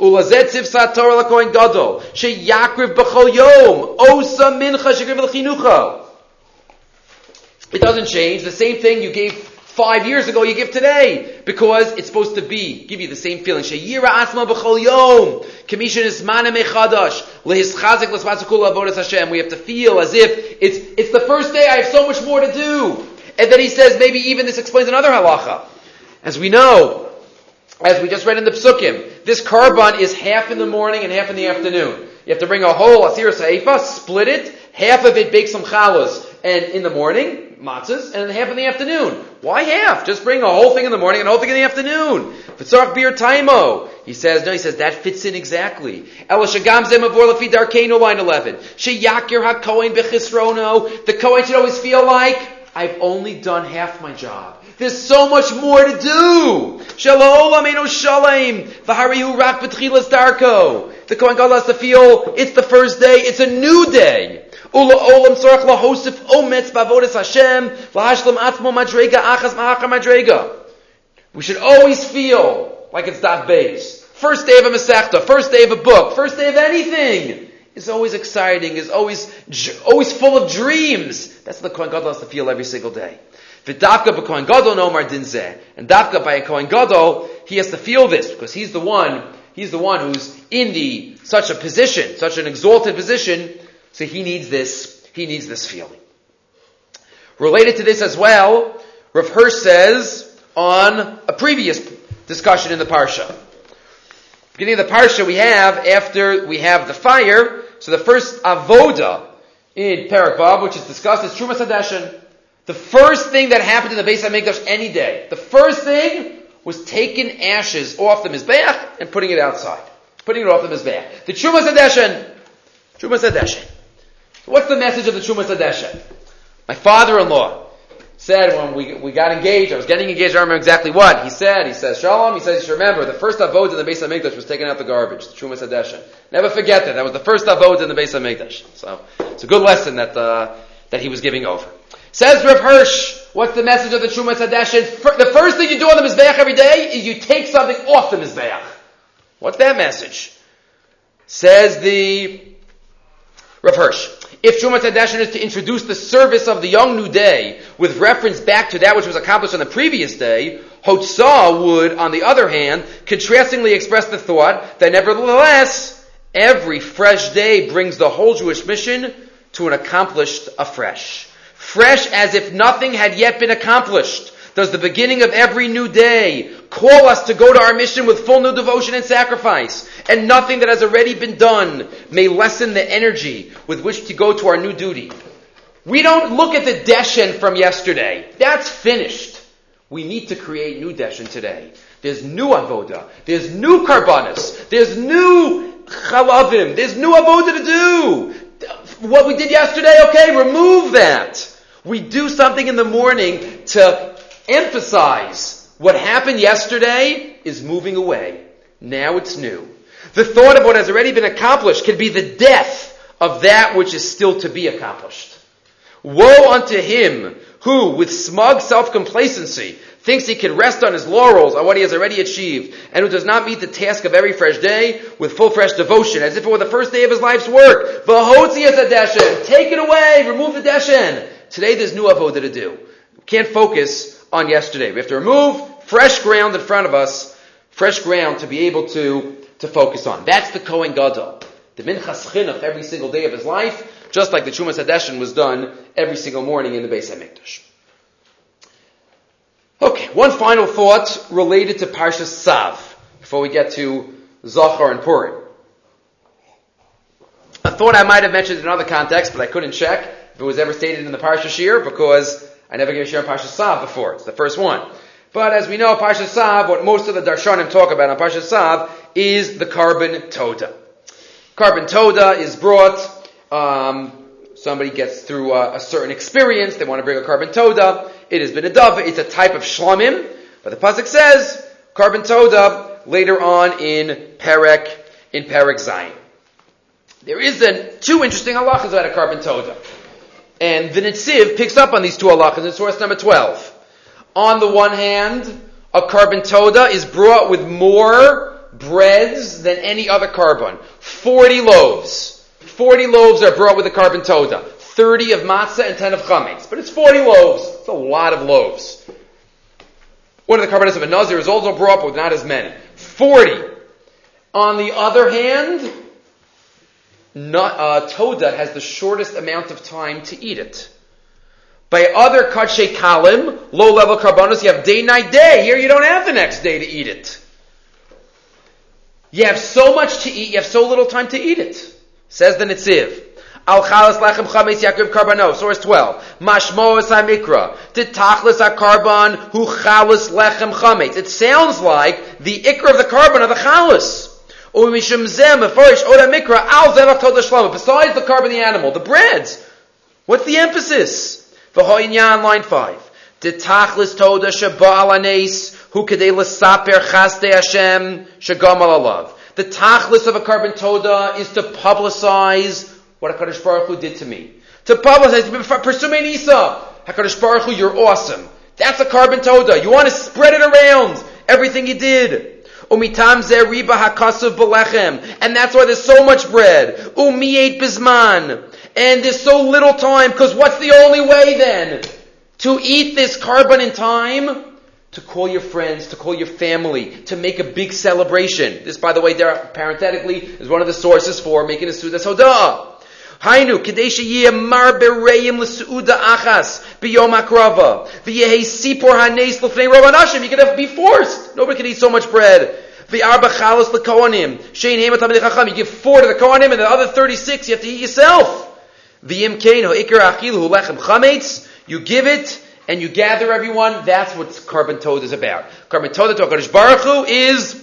Ulazet tzivsat Torah lakohen gadol sheyakriv b'chol yom osa mincha shekriv l'chinucha. It doesn't change. The same thing you gave five years ago, you give today because it's supposed to be give you the same feeling. Sheyira asma b'chol yom commission is mana mechadash lehischazik l'smatzukul avodas Hashem. We have to feel as if it's it's the first day. I have so much more to do. And then he says maybe even this explains another halacha. As we know, as we just read in the Psukim, this korban is half in the morning and half in the afternoon. You have to bring a whole asir saifa, split it, half of it bake some challahs, and in the morning, matzahs, and then half in the afternoon. Why half? Just bring a whole thing in the morning and a whole thing in the afternoon. Fitzarch beer taimo. He says, no, he says, that fits in exactly. Darkenu, line 11. Sheyakir ha-kohen. The Kohen should always feel like, I've only done half my job. There's so much more to do. Shalom ameno shalem. Rak darko. The Kohen Gadol has to feel it's the first day. It's a new day. Ula olam bavodas Hashem madrega achas madrega. We should always feel like it's that base. First day of a Masechta, first day of a book, first day of anything is always exciting, is always, always full of dreams. That's what the Kohen Gadol has to feel every single day. V'davka b'kohen gadol nomar dinzeh. And dafka by a kohen gadol, he has to feel this because he's the one, he's the one who's in the, such a position, such an exalted position, so he needs this, he needs this feeling. Related to this as well, Rav Hirsch says on a previous discussion in the Parsha. Beginning of the Parsha we have, after we have the fire, so the first avoda in Parak Vav, which is discussed, is Trumas Hadeshin. The first thing that happened in the Beis HaMikdash any day, the first thing was taking ashes off the Mizbeach and putting it outside. Putting it off the Mizbeach. The Trumas Hadeshin. Trumas Hadeshin. What's the message of the Trumas Hadeshin? My father-in-law said when we, we got engaged, I was getting engaged, I remember exactly what. He said, he says, Shalom, he says, you should remember, the first avod in the base Beis HaMikdash was taking out the garbage, the Trumas Hadeshin. Never forget that. That was the first avod in the base Beis HaMikdash. So, it's a good lesson that, uh, that he was giving over. Says Rav Hirsch, what's the message of the Trumas Hadeshin? The first thing you do on the Mizbeach every day is you take something off the Mizbeach. What's that message? Says the Rav Hirsch. If Trumas Hadeshin is to introduce the service of the young new day with reference back to that which was accomplished on the previous day, Hotzah would, on the other hand, contrastingly express the thought that nevertheless, every fresh day brings the whole Jewish mission to an accomplished afresh fresh as if nothing had yet been accomplished. Does the beginning of every new day call us to go to our mission with full new devotion and sacrifice, and nothing that has already been done may lessen the energy with which to go to our new duty. We don't look at the deshen from yesterday. That's finished. We need to create new deshen today. There's new avoda. There's new karbanis. There's new chalavim. There's new avoda to do. What we did yesterday, okay, remove that. We do something in the morning to emphasize what happened yesterday is moving away. Now it's new. The thought of what has already been accomplished can be the death of that which is still to be accomplished. Woe unto him who, with smug self-complacency, thinks he can rest on his laurels on what he has already achieved, and who does not meet the task of every fresh day with full fresh devotion, as if it were the first day of his life's work. Take it away, remove the deshen. Today there's new avodah to do. Can't focus on yesterday. We have to remove fresh ground in front of us, fresh ground to be able to, to focus on. That's the Kohen Gadol. The Minchas Chinuch every single day of his life, just like the Trumas Hadeshin was done every single morning in the Beis HaMikdash. Okay, one final thought related to Parshas Tzav, before we get to Zachor and Purim. A thought I might have mentioned in another context, but I couldn't check if it was ever stated in the Parsha Shir, because I never gave a Shir on Parsha Tzav before. It's the first one. But as we know, Parsha Tzav, what most of the Darshanim talk about on Parsha Tzav is the korban toda. Korban toda is brought, um, somebody gets through a, a, certain experience, they want to bring a korban toda, it has been a dove, it's a type of shlamim, but the Pasuk says, korban toda, later on in Perek, in Perek Zion. there is then two interesting halachas about a korban toda. And the picks up on these two halachas in source number 12. On the one hand, a korban toda is brought with more breads than any other korban. 40 loaves. 40 loaves are brought with a korban toda. 30 of matzah and 10 of chametz. But it's 40 loaves. It's a lot of loaves. One of the carbonates of a nazir is also brought, but not as many. 40. On the other hand, not, uh, Toda has the shortest amount of time to eat it. By other katshe kalim, low level korbanos, you have day, night, day. Here you don't have the next day to eat it. You have so much to eat, you have so little time to eat it. Says the Netziv. Al chalas lechem chametz yakriv karbanos. Source 12. Mashmo es mikra. Titachlis ha-karban hu chalas lechem chametz. It sounds like the ikra of the korban of the chalas. Besides the korban, the animal, the breads. What's the emphasis? V'hoinyan, line 5. Titachlis toda sheba alanes hu kedei l'saper chaste Hashem shagam alav. The tachlis of a korban toda is to publicize what HaKadosh Baruch Hu did to me. To publicize, pursue me Nisa. HaKadosh Baruch Hu, you're awesome. That's a korban toda. You want to spread it around. Everything you did. Umitam belechem. And that's why there's so much bread. Umi ate bisman. And there's so little time, because what's the only way then? To eat this korban in time? To call your friends, to call your family, to make a big celebration. This, by the way, parenthetically, is one of the sources for making a Suda Soda. Hainu, kadei sheyeh mar bereim l'seuda achas biyom akrava. V'yehi sipor hanes l'fnei anashim. You could be forced. Nobody can eat so much bread. V'arba chalos l'kohanim. Shein hamid chacham. You give four to the kohanim and the other 36 you have to eat yourself. V'yim kein ho'ikir achilu lechem chametz. You give it and you gather everyone. That's what korban toad is about. Korban toad Baruch Hu is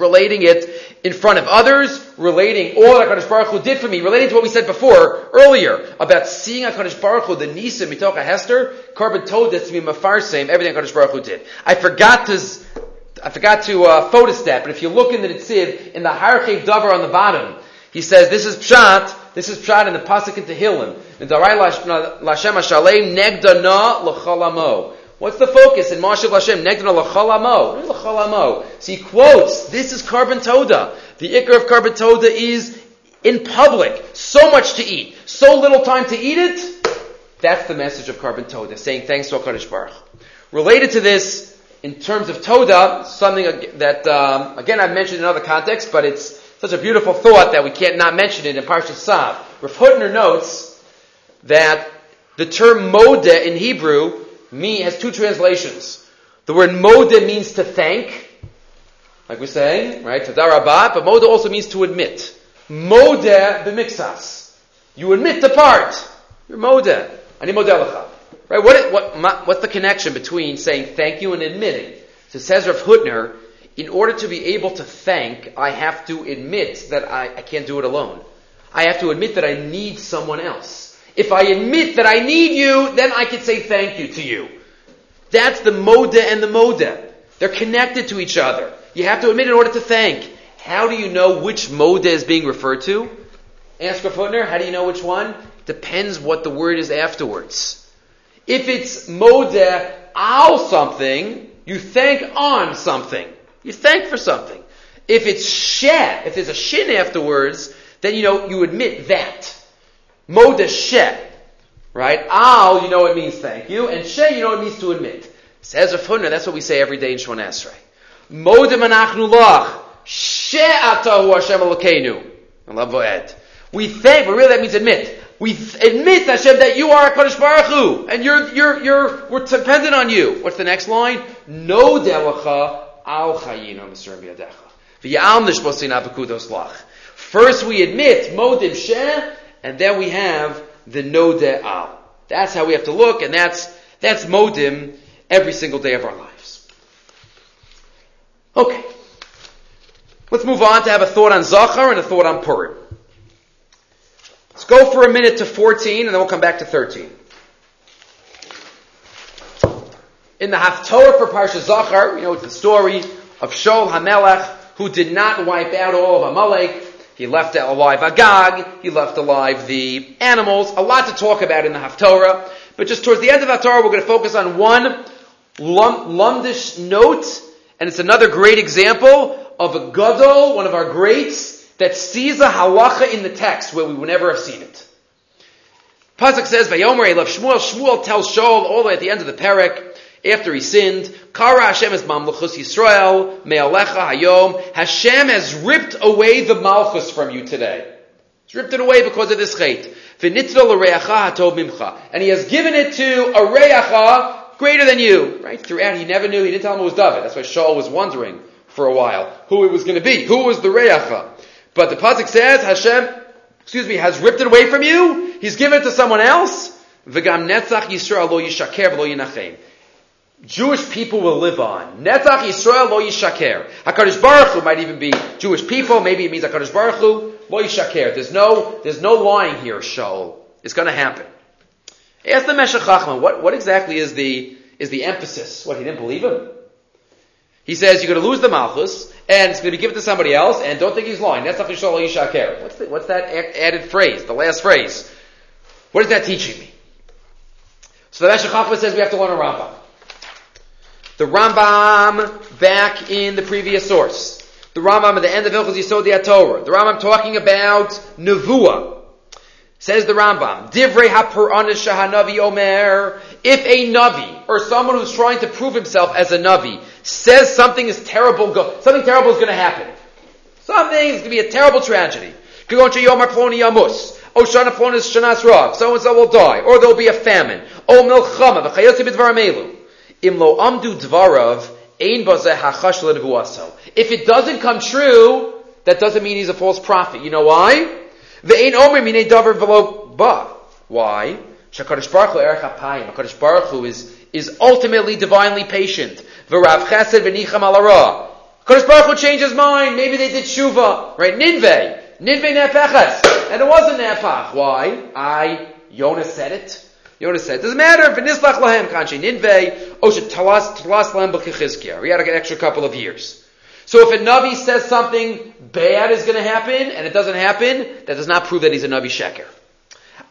relating it in front of others, relating all that HaKadosh Baruch Hu did for me, relating to what we said before, earlier, about seeing HaKadosh Baruch Hu, the Nisa Mitocha Hester, korban told this to be Mafarsem, everything HaKadosh Baruch Hu did. I forgot to, I forgot to uh, photostat, but if you look in the Netziv, in the Harchev Davar on the bottom, he says, this is Pshat, this is Pshat in the Pasuk in Tehillim. In Darai Lashem Hashalem, Negda Na L'chalamo. What's the focus in Mashiv Lashem? Negdana lachalamo. What is lachalamo? So he quotes, this is korban toda. The ikr of korban toda is in public. So much to eat. So little time to eat it. That's the message of korban toda, saying thanks to HaKadosh Baruch. Related to this, in terms of toda, something that, um, again, I've mentioned in other contexts, but it's such a beautiful thought that we can't not mention it in Parshat Tzav. Rav Hutner notes that the term moda in Hebrew me has two translations. The word moda means to thank, like we're saying, right? Tadarabat, but moda also means to admit. Moda b'mixas. You admit the part. You're moda. Ani modelacha. Right? What, what, what's the connection between saying thank you and admitting? So says Rav Hutner, in order to be able to thank, I have to admit that I, I can't do it alone. I have to admit that I need someone else. If I admit that I need you, then I can say thank you to you. That's the moda and the moda. They're connected to each other. You have to admit in order to thank. How do you know which moda is being referred to? Ask Rav Hutner, how do you know which one? Depends what the word is afterwards. If it's moda al something, you thank on something. You thank for something. If it's shet, if there's a shin afterwards, then you know you admit that. Modeshe. Right? Al, you know it means thank you, and she, you know it means to admit. Says Hutner, that's what we say every day in Shemon Esrei. Modem anachnu lach, she'atahu Hashem Elokeinu. Ed. We thank, but really that means admit. We admit, Hashem, that you are a Kadosh Baruch Hu, and you're, you're, you're, we're dependent on you. What's the next line? No delacha al chayinu Mr. biyadecha. V'yal nishbosin abakudos lach. First we admit, modim sheh, and then we have the Node Al. That's how we have to look, and that's, that's Modim every single day of our lives. Okay. Let's move on to have a thought on Zachor and a thought on Purim. Let's go for a minute to 14, and then we'll come back to 13. In the Haftorah for Parsha Zachor, you know, it's the story of Shaul HaMelech, who did not wipe out all of Amalek, He left alive Agag. He left alive the animals. A lot to talk about in the Haftorah. But just towards the end of the Haftorah, we're going to focus on one lumdish note, and it's another great example of a gadol, one of our greats, that sees a halacha in the text where we would never have seen it. Pasuk says, "Vayomer Elav Shmuel." Shmuel tells Shaul all the way at the end of the parak after he sinned, "Kara Hashem es mamluchus Yisrael me'alecha hayom." Hashem has ripped away the malchus from you today. He's ripped it away because of this chait. V'nitzel l'reacha hatov mimcha, and he has given it to a reacha greater than you. Right throughout, he never knew. He didn't tell him it was David. That's why Shaul was wondering for a while who it was going to be. Who was the reacha? But the pasuk says Hashem, excuse me, has ripped it away from you. He's given it to someone else. V'gam netzach Yisrael lo yishaker lo yinachem. Jewish people will live on. Netzach Yisrael lo yishaker. Hakadosh Baruch Hu might even be Jewish people. Maybe it means Hakadosh Baruch Hu lo yishaker. There's no there's no lying here. Shaul, it's going to happen. Ask the Meshech Chachman, what what exactly is the is the emphasis? What he didn't believe him? He says you're going to lose the malchus, and it's going to be given to somebody else, and don't think he's lying. That's What's, the, what's that added phrase, the last phrase? What is that teaching me? So the Meshech Chachma says we have to learn a Rambam. The Rambam back in the previous source. The Rambam at the end of Hilchos Yisod Torah. The Rambam talking about Nevuah. Says the Rambam, Divrei HaPur'anish Shahanavi Omer, if a Navi, or someone who's trying to prove himself as a Navi, says something is terrible, something terrible is going to happen. Something is going to be a terrible tragedy. Gugoncha Yomar Ploni Yamus. Oshana Ploni So and so will die, or there'll be a famine. O milchama, Imlo amdu dvarav, ein If it doesn't come true, that doesn't mean he's a false prophet. You know why? The ein omer mine davar velo ba. Why? Shakadosh Baruch Hu erech apayim. Hakadosh Baruch Hu is is ultimately divinely patient. V'rav chesed v'nicham alara. Hakadosh Baruch Hu changed his mind. Maybe they did shuva. Right? Ninveh. Ninveh nepeches. And it wasn't nepach. Why? I, Yonah said it. Yonah said, it doesn't matter if nislach lahem ninveh, oshet talas, talas lahem b'kichizkiah. We had an extra couple of years. So if a Navi says something bad is going to happen, and it doesn't happen, that does not prove that he's a Navi Sheker.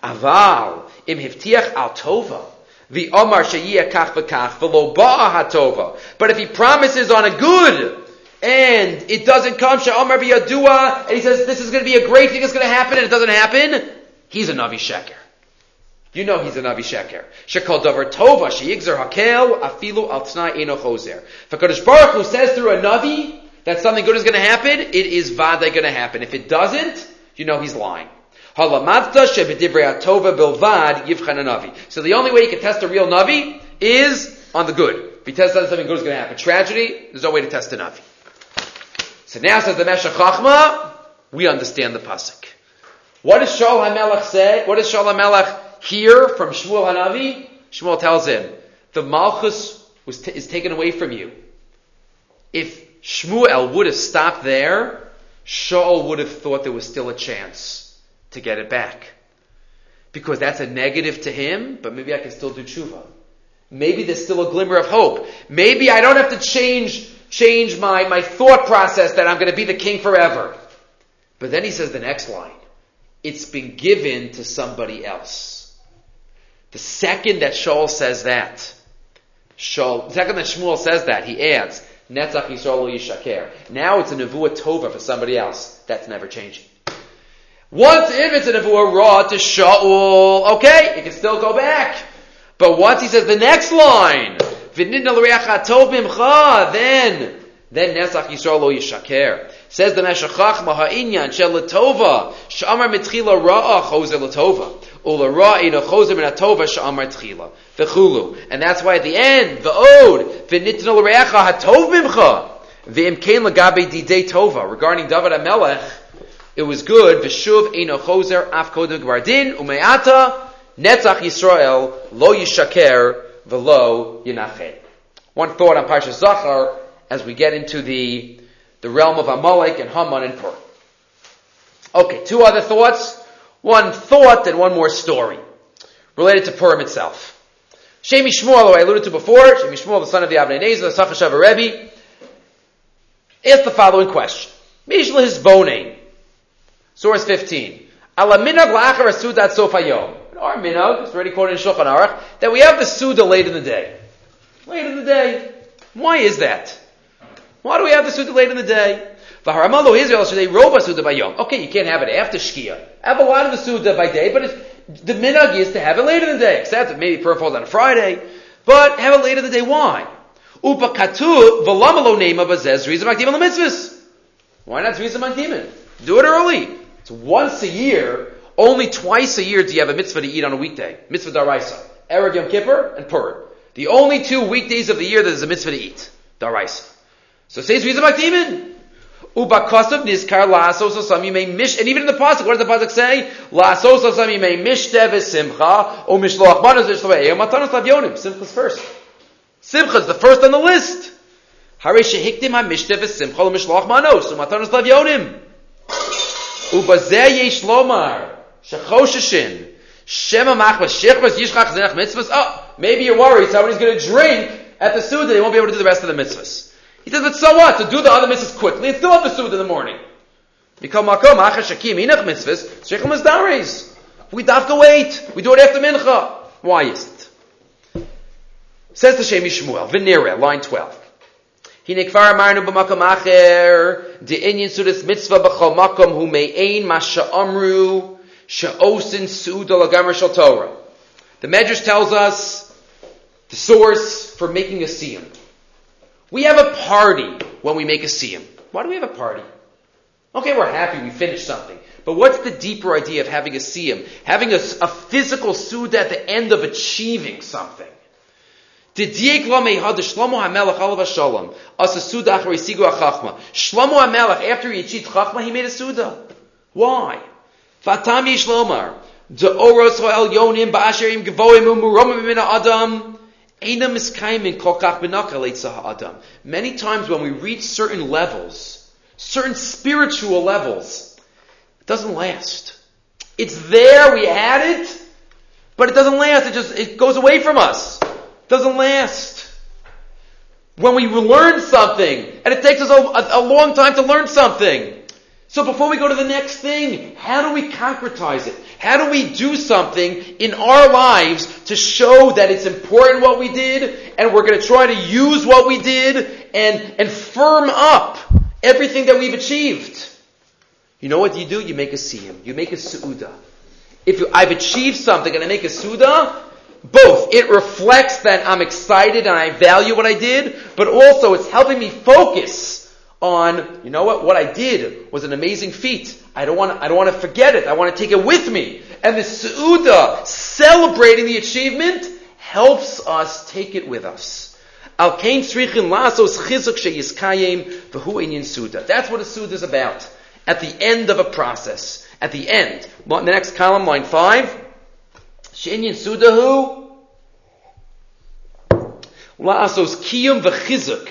Aval, im hiftiach al tova, the Omar sheyiyah kach v'kach, v'lo ba'a hatova. But if he promises on a good, and it doesn't come, she'omar biyadua, and he says this is going to be a great thing that's going to happen, and it doesn't happen, he's a Navi Sheker. You know he's a Navi Sheker. Shekol davar tova, she'yigzer hakel, afilu al t'nai eno chozer. If HaKadosh Baruch Hu says through a Navi, that something good is going to happen, it is vada going to happen. If it doesn't, you know he's lying. So the only way you can test a real Navi is on the good. If he tests that something good is going to happen. Tragedy, there's no way to test a Navi. So now says the Meshech Chachma, we understand the Pasuk. What does Shaul HaMelech say? What does Shaul HaMelech hear from Shmuel HaNavi? Shmuel tells him, the Malchus was t- is taken away from you. If Shmuel would have stopped there, Shaul would have thought there was still a chance to get it back. Because that's a negative to him, but maybe I can still do tshuva. Maybe there's still a glimmer of hope. Maybe I don't have to change, change my, my thought process that I'm going to be the king forever. But then he says the next line. It's been given to somebody else. The second that Shaul says that, Shaul, the second that Shmuel says that, he adds, Netzach Yisrael Yishaker. Now it's a Nevuah Tova for somebody else. That's never changing. Once, if it's a Nevuah Raw to Shaul, okay, it can still go back. But once he says the next line, then, then Netzach Yisrael Yishaker. Says the Meshech Chachma ha'inyan shel latova shamar mitchila ra'a chozer latova and that's why at the end the ode v'nitnu l'reacha hatov mimcha v'imkein lagabe didei tova regarding David Amelech it was good v'shuv ina chozer af kodem gvardin umeata netzach Yisrael lo yishaker v'lo yinachet one thought on Parsha Zachor as we get into the the realm of Amalek and Haman and Pur. Okay, two other thoughts. One thought and one more story related to Purim itself. Shem MiShmuel, who I alluded to before, Shem MiShmuel, the son of the Nezer, the Sochatchover Rebbe, asked the following question. Mishla his. Source 15. Ala minag la'achar sudat sofayom. Our minag, it's already quoted in Shulchan Aruch, that we have the Suda late in the day. Late in the day. Why is that? Why do we have the Suda late in the day? V'haramalo Israel should they roba Suda by Yom. Okay, you can't have it after Shkia. Have a lot of the Suda by day, but the minag is to have it later in the day, except maybe prayer falls on a Friday, but have it later in the day. Why? Upa katu v'lamalo nema bazez rizim akdim mitzvahs. Why not akdim? Do it early. It's once a year. Only twice a year do you have a mitzvah to eat on a weekday. Mitzvah daraisa. Erev Yom Kippur and Purim. The only two weekdays of the year that is a mitzvah to eat. Daraisa. So says akdim. May mish, and even in the pasuk, what does the pasuk say? La'asos osam may mishte v'simcha, o mishloach manos v'shlove'eh, matanos lavyonim. Simcha's first. Simcha is the first on the list. Hare shehiktim ha-mishte v'simcha, o mishloach manos, o matanos lavyonim. Ubazeh lomar, shema machmas, shechmas yishchach zenach mitzvahs. Oh, maybe you're worried somebody's going to drink at the suda, they won't be able to do the rest of the mitzvahs. He says, but so what? To do the other mitzvahs quickly and still have the suit in the morning. We have to wait. We do it after mincha. Why is it? Says the Shem MiShmuel, Venera, line 12. Hine kvar amarnu b'makom acher, de'inyin sudas mitzvah b'chol makom hu me'ein ma she'amru she'osin su'uda l'gamer shal Torah. The Medrash tells us the source for making a siyum. We have a party when we make a siyum. Why do we have a party? Okay, we're happy we finished something. But what's the deeper idea of having a siyum? Having a, a physical suda at the end of achieving something. Shlomo HaMelech after he achieved chachma he made a suda. Why? Fatami Shlomar. De oros el yonim ba'asherim gevoim umuromim min adam. Many times when we reach certain levels, certain spiritual levels, it doesn't last. It's there, we had it, but it doesn't last. It just, it goes away from us. It doesn't last. When we learn something, and it takes us a, a, a long time to learn something, so before we go to the next thing, how do we concretize it? How do we do something in our lives to show that it's important what we did and we're going to try to use what we did and, and firm up everything that we've achieved? You know what you do? You make a siyum. You make a su'uda. If you, I've achieved something and I make a su'uda, both. It reflects that I'm excited and I value what I did, but also it's helping me focus on, you know what, what I did was an amazing feat. I don't want to, I don't want to forget it. I want to take it with me. And the Su'uda, celebrating the achievement, helps us take it with us. Al kain lasos chizuk sheyiskayim v'hu inyan Suda. That's what a Suda is about. At the end of a process. At the end. The next column, line five. She'inyan Suda hu? Lasos kiyum v'chizuk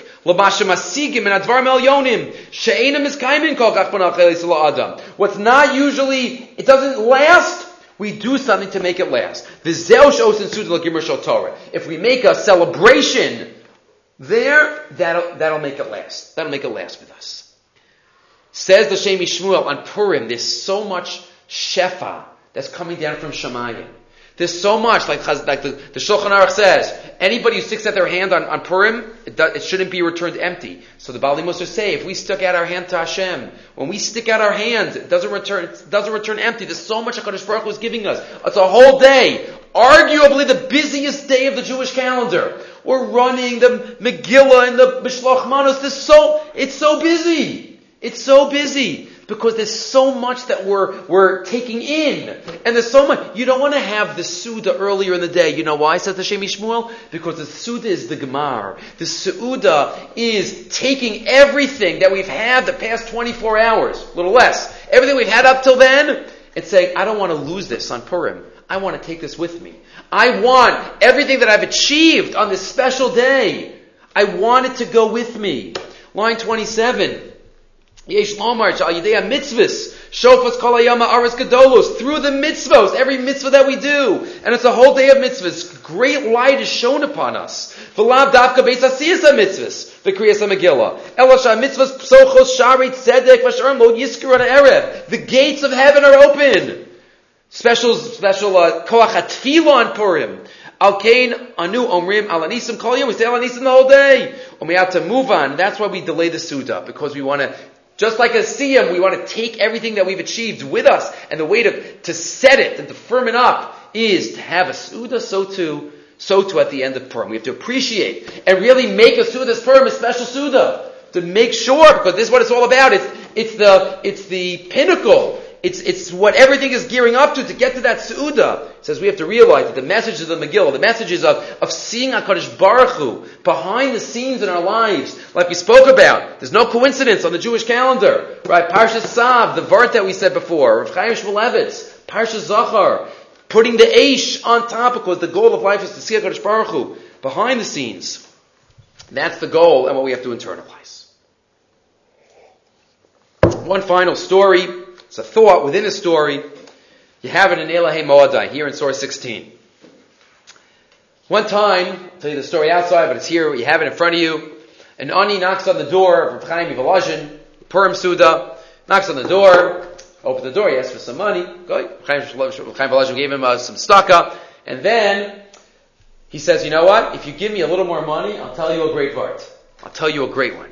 What's not usually, it doesn't last, we do something to make it last. If we make a celebration there, that'll, that'll make it last. That'll make it last with us. Says the Shem MiShmuel on Purim, there's so much shefa that's coming down from Shemayim. There's so much, like, like the, the Shulchan Aruch says, anybody who sticks out their hand on, on Purim, it, it shouldn't be returned empty. So the Bali Musa say, if we stick out our hand to Hashem, when we stick out our hand, it doesn't return, it doesn't return empty. There's so much HaKadosh Baruch Hu is giving us. It's a whole day. Arguably the busiest day of the Jewish calendar. We're running the Megillah and the Mishloach Manos. There's so, it's so busy. It's so busy because there's so much that we're, we're taking in. And there's so much. You don't want to have the Suda earlier in the day. You know why, says the Shem MiShmuel? Because the Suda is the Gemar. The Suda is taking everything that we've had the past 24 hours, a little less, everything we've had up till then, and saying, I don't want to lose this on Purim. I want to take this with me. I want everything that I've achieved on this special day. I want it to go with me. Line 27. Yesh lomar shal yidei mitzvahs Shofas kol hayama aris gedolos. Through the mitzvos, every mitzvah that we do. And it's a whole day of mitzvahs. Great light is shown upon us. V'lav davka beis asiyas mitzvahs. V'kriyas ha-megillah. Elosha mitzvahs psochos shari tzedek v'sharim lo yiskir erev. The gates of heaven are open. Special, special, uh, koach hatfila on Purim. Al Kain Anu Omrim Al Anisim Kol Yom. We say Al Anisim the whole day. And we have to move on. That's why we delay the Suda because we want to. Just like a Siyam, we want to take everything that we've achieved with us, and the way to, to set it and to firm it up is to have a Suda, so too, so too at the end of Purim. We have to appreciate and really make a Suda's Purim a special Suda. To make sure, because this is what it's all about. It's, it's the, it's the pinnacle it's, it's what everything is gearing up to to get to that Su'uda. It says we have to realize that the messages of the Megillah, the messages of, of seeing HaKadosh Baruch Hu behind the scenes in our lives, like we spoke about, there's no coincidence on the Jewish calendar, right? Parshas Tzav, the Vart that we said before, Rav Chaim Shmulevitz, Parshas Zachor, putting the Aish on top because the goal of life is to see HaKadosh Baruch Hu behind the scenes. That's the goal and what we have to internalize. One final story it's a thought within a story. You have it in Elahei Moadai, here in Surah 16. One time, I'll tell you the story outside, but it's here, you have it in front of you. An Ani knocks on the door of Chaim Volozhin, Purim Suda, knocks on the door, opens the door, he asks for some money. Go, Chaim Volozhin gave him uh, some staka, and then he says, you know what? If you give me a little more money, I'll tell you a great vart. I'll tell you a great one.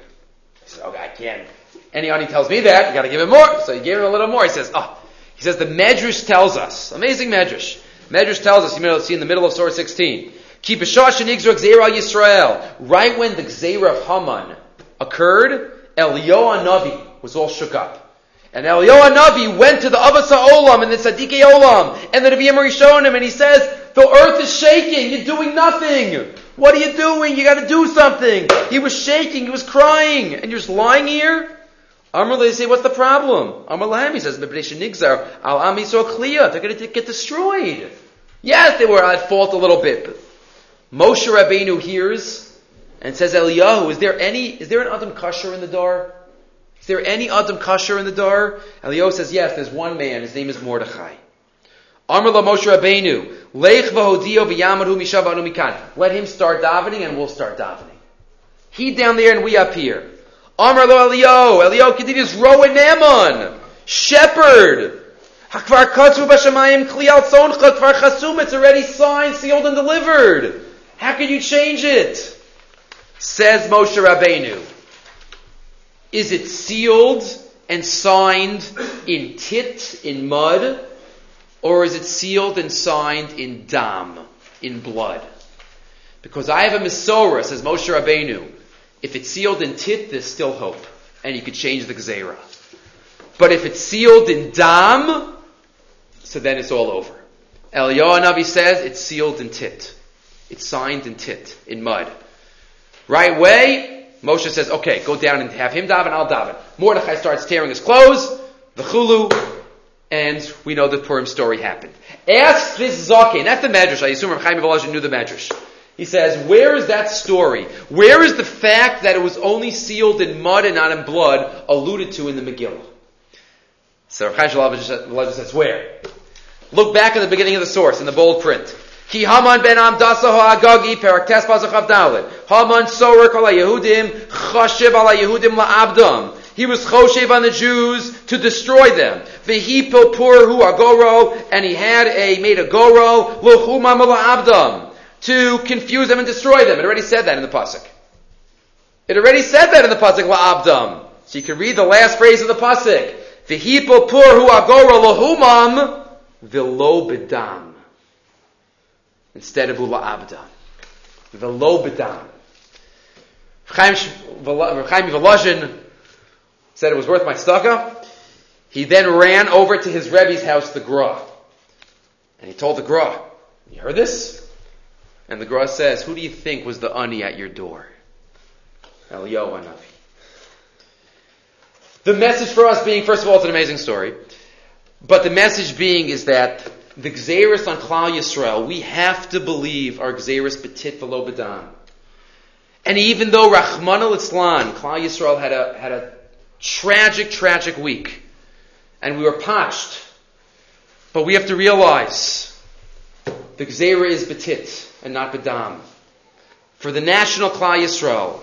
He says, okay, I can't. Anyone tells me that, you gotta give him more. So you gave him a little more. He says, oh, he says the Medrash tells us, amazing Medrash. Medrash tells us, you know, see in the middle of Surah 16, Keep Yisrael. Right when the Gzera of Haman occurred, Eliyahu Navi was all shook up. And Eliyahu Navi went to the Avasa Olam and the Tzadikei Olam and the Nevi'im Rishonim and he says, the earth is shaking, you're doing nothing. What are you doing? You gotta do something. He was shaking, he was crying, and you're just lying here? Amr they say, what's the problem? Amr Lahem, he says, Nigzar, Al Am Kliya, they're going to get destroyed. Yes, they were at fault a little bit. But Moshe Rabbeinu hears and says, Eliyahu, is there any, is there an Adam Kasher in the door? Is there any Adam Kasher in the door? Eliyahu says, yes, there's one man, his name is Mordechai. Amr La Moshe Rabbeinu, Lech v'hodio v'yamadu mishavanu mikan. Let him start davening and we'll start davening. He down there and we up here. Amar lo Elio. Elio continues, Ro'eh Ne'eman. Shepherd. Hakvar katzu b'shamayim kliyal tzoncha kvar chasum. It's already signed, sealed, and delivered. How can you change it? Says Moshe Rabbeinu. Is it sealed and signed in tit, in mud? Or is it sealed and signed in dam, in blood? Because I have a Masorah, says Moshe Rabbeinu. If it's sealed in tit, there's still hope. And you could change the gzera. But if it's sealed in dam, so then it's all over. Eliyahu Navi says it's sealed in tit. It's signed in tit, in mud. Right way, Moshe says, okay, go down and have him daven, I'll daven. Mordechai starts tearing his clothes, the chulu, and we know the Purim story happened. Ask this Zakin, that's the Medrash. I assume Chaim knew the Medrash. He says, where is that story? Where is the fact that it was only sealed in mud and not in blood alluded to in the Megillah? So Chaim Shalom says, where? Look back at the beginning of the source in the bold print. Ki Haman ben Amdasa ha'agagi perak tes pazachav. Haman sorer kol Yehudim chashiv ala Yehudim la'abdam. He was choshev on the Jews to destroy them. V'hi pilpur hu agoro, and he had a, made a goro, l'chumam la'abdam to confuse them and destroy them. It already said that in the pasuk. It already said that in the pasuk la'abdam. So you can read the last phrase of the pasuk. V'hipo pur hu agora lahumam v'lo bedam. Instead of la'abdam. V'lo bedam. Chaim Volozhin said it was worth my staka. He then ran over to his Rebbe's house, the Gra. And he told the Gra, you heard this? And the Gra says, Who do you think was the ani at your door? Eliyahu Navi. The message for us being, first of all, it's an amazing story. But the message being is that the Xeris on Klal Yisrael, we have to believe our Xeris Petit Velo Badam. And even though Rachmana Litzlan, Klal Yisrael had a, had a tragic, tragic week. and we were patched. But we have to realize the Gzera is Betit and not Bedam. For the national Klal Yisrael,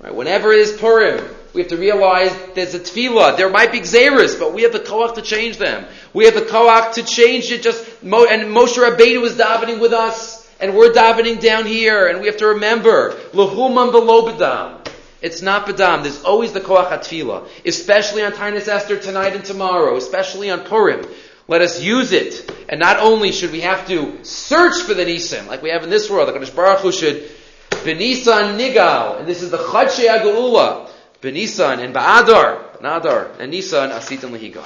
right, whenever it is Purim, we have to realize there's a tefillah. There might be gzeras, but we have the koach to change them. We have the koach to change it. Just and Moshe Rabbeinu was davening with us, and we're davening down here, and we have to remember lahuman below. It's not bedam. There's always the koach tefillah, especially on Taanis Esther tonight and tomorrow, especially on Purim. Let us use it, and not only should we have to search for the nisim like we have in this world. The Kadosh Baruch Hu should benisan nigal, and this is the chadshei agula. Benisan and Ba'adar, Nadar, and Nisan, Asitan Lehigal.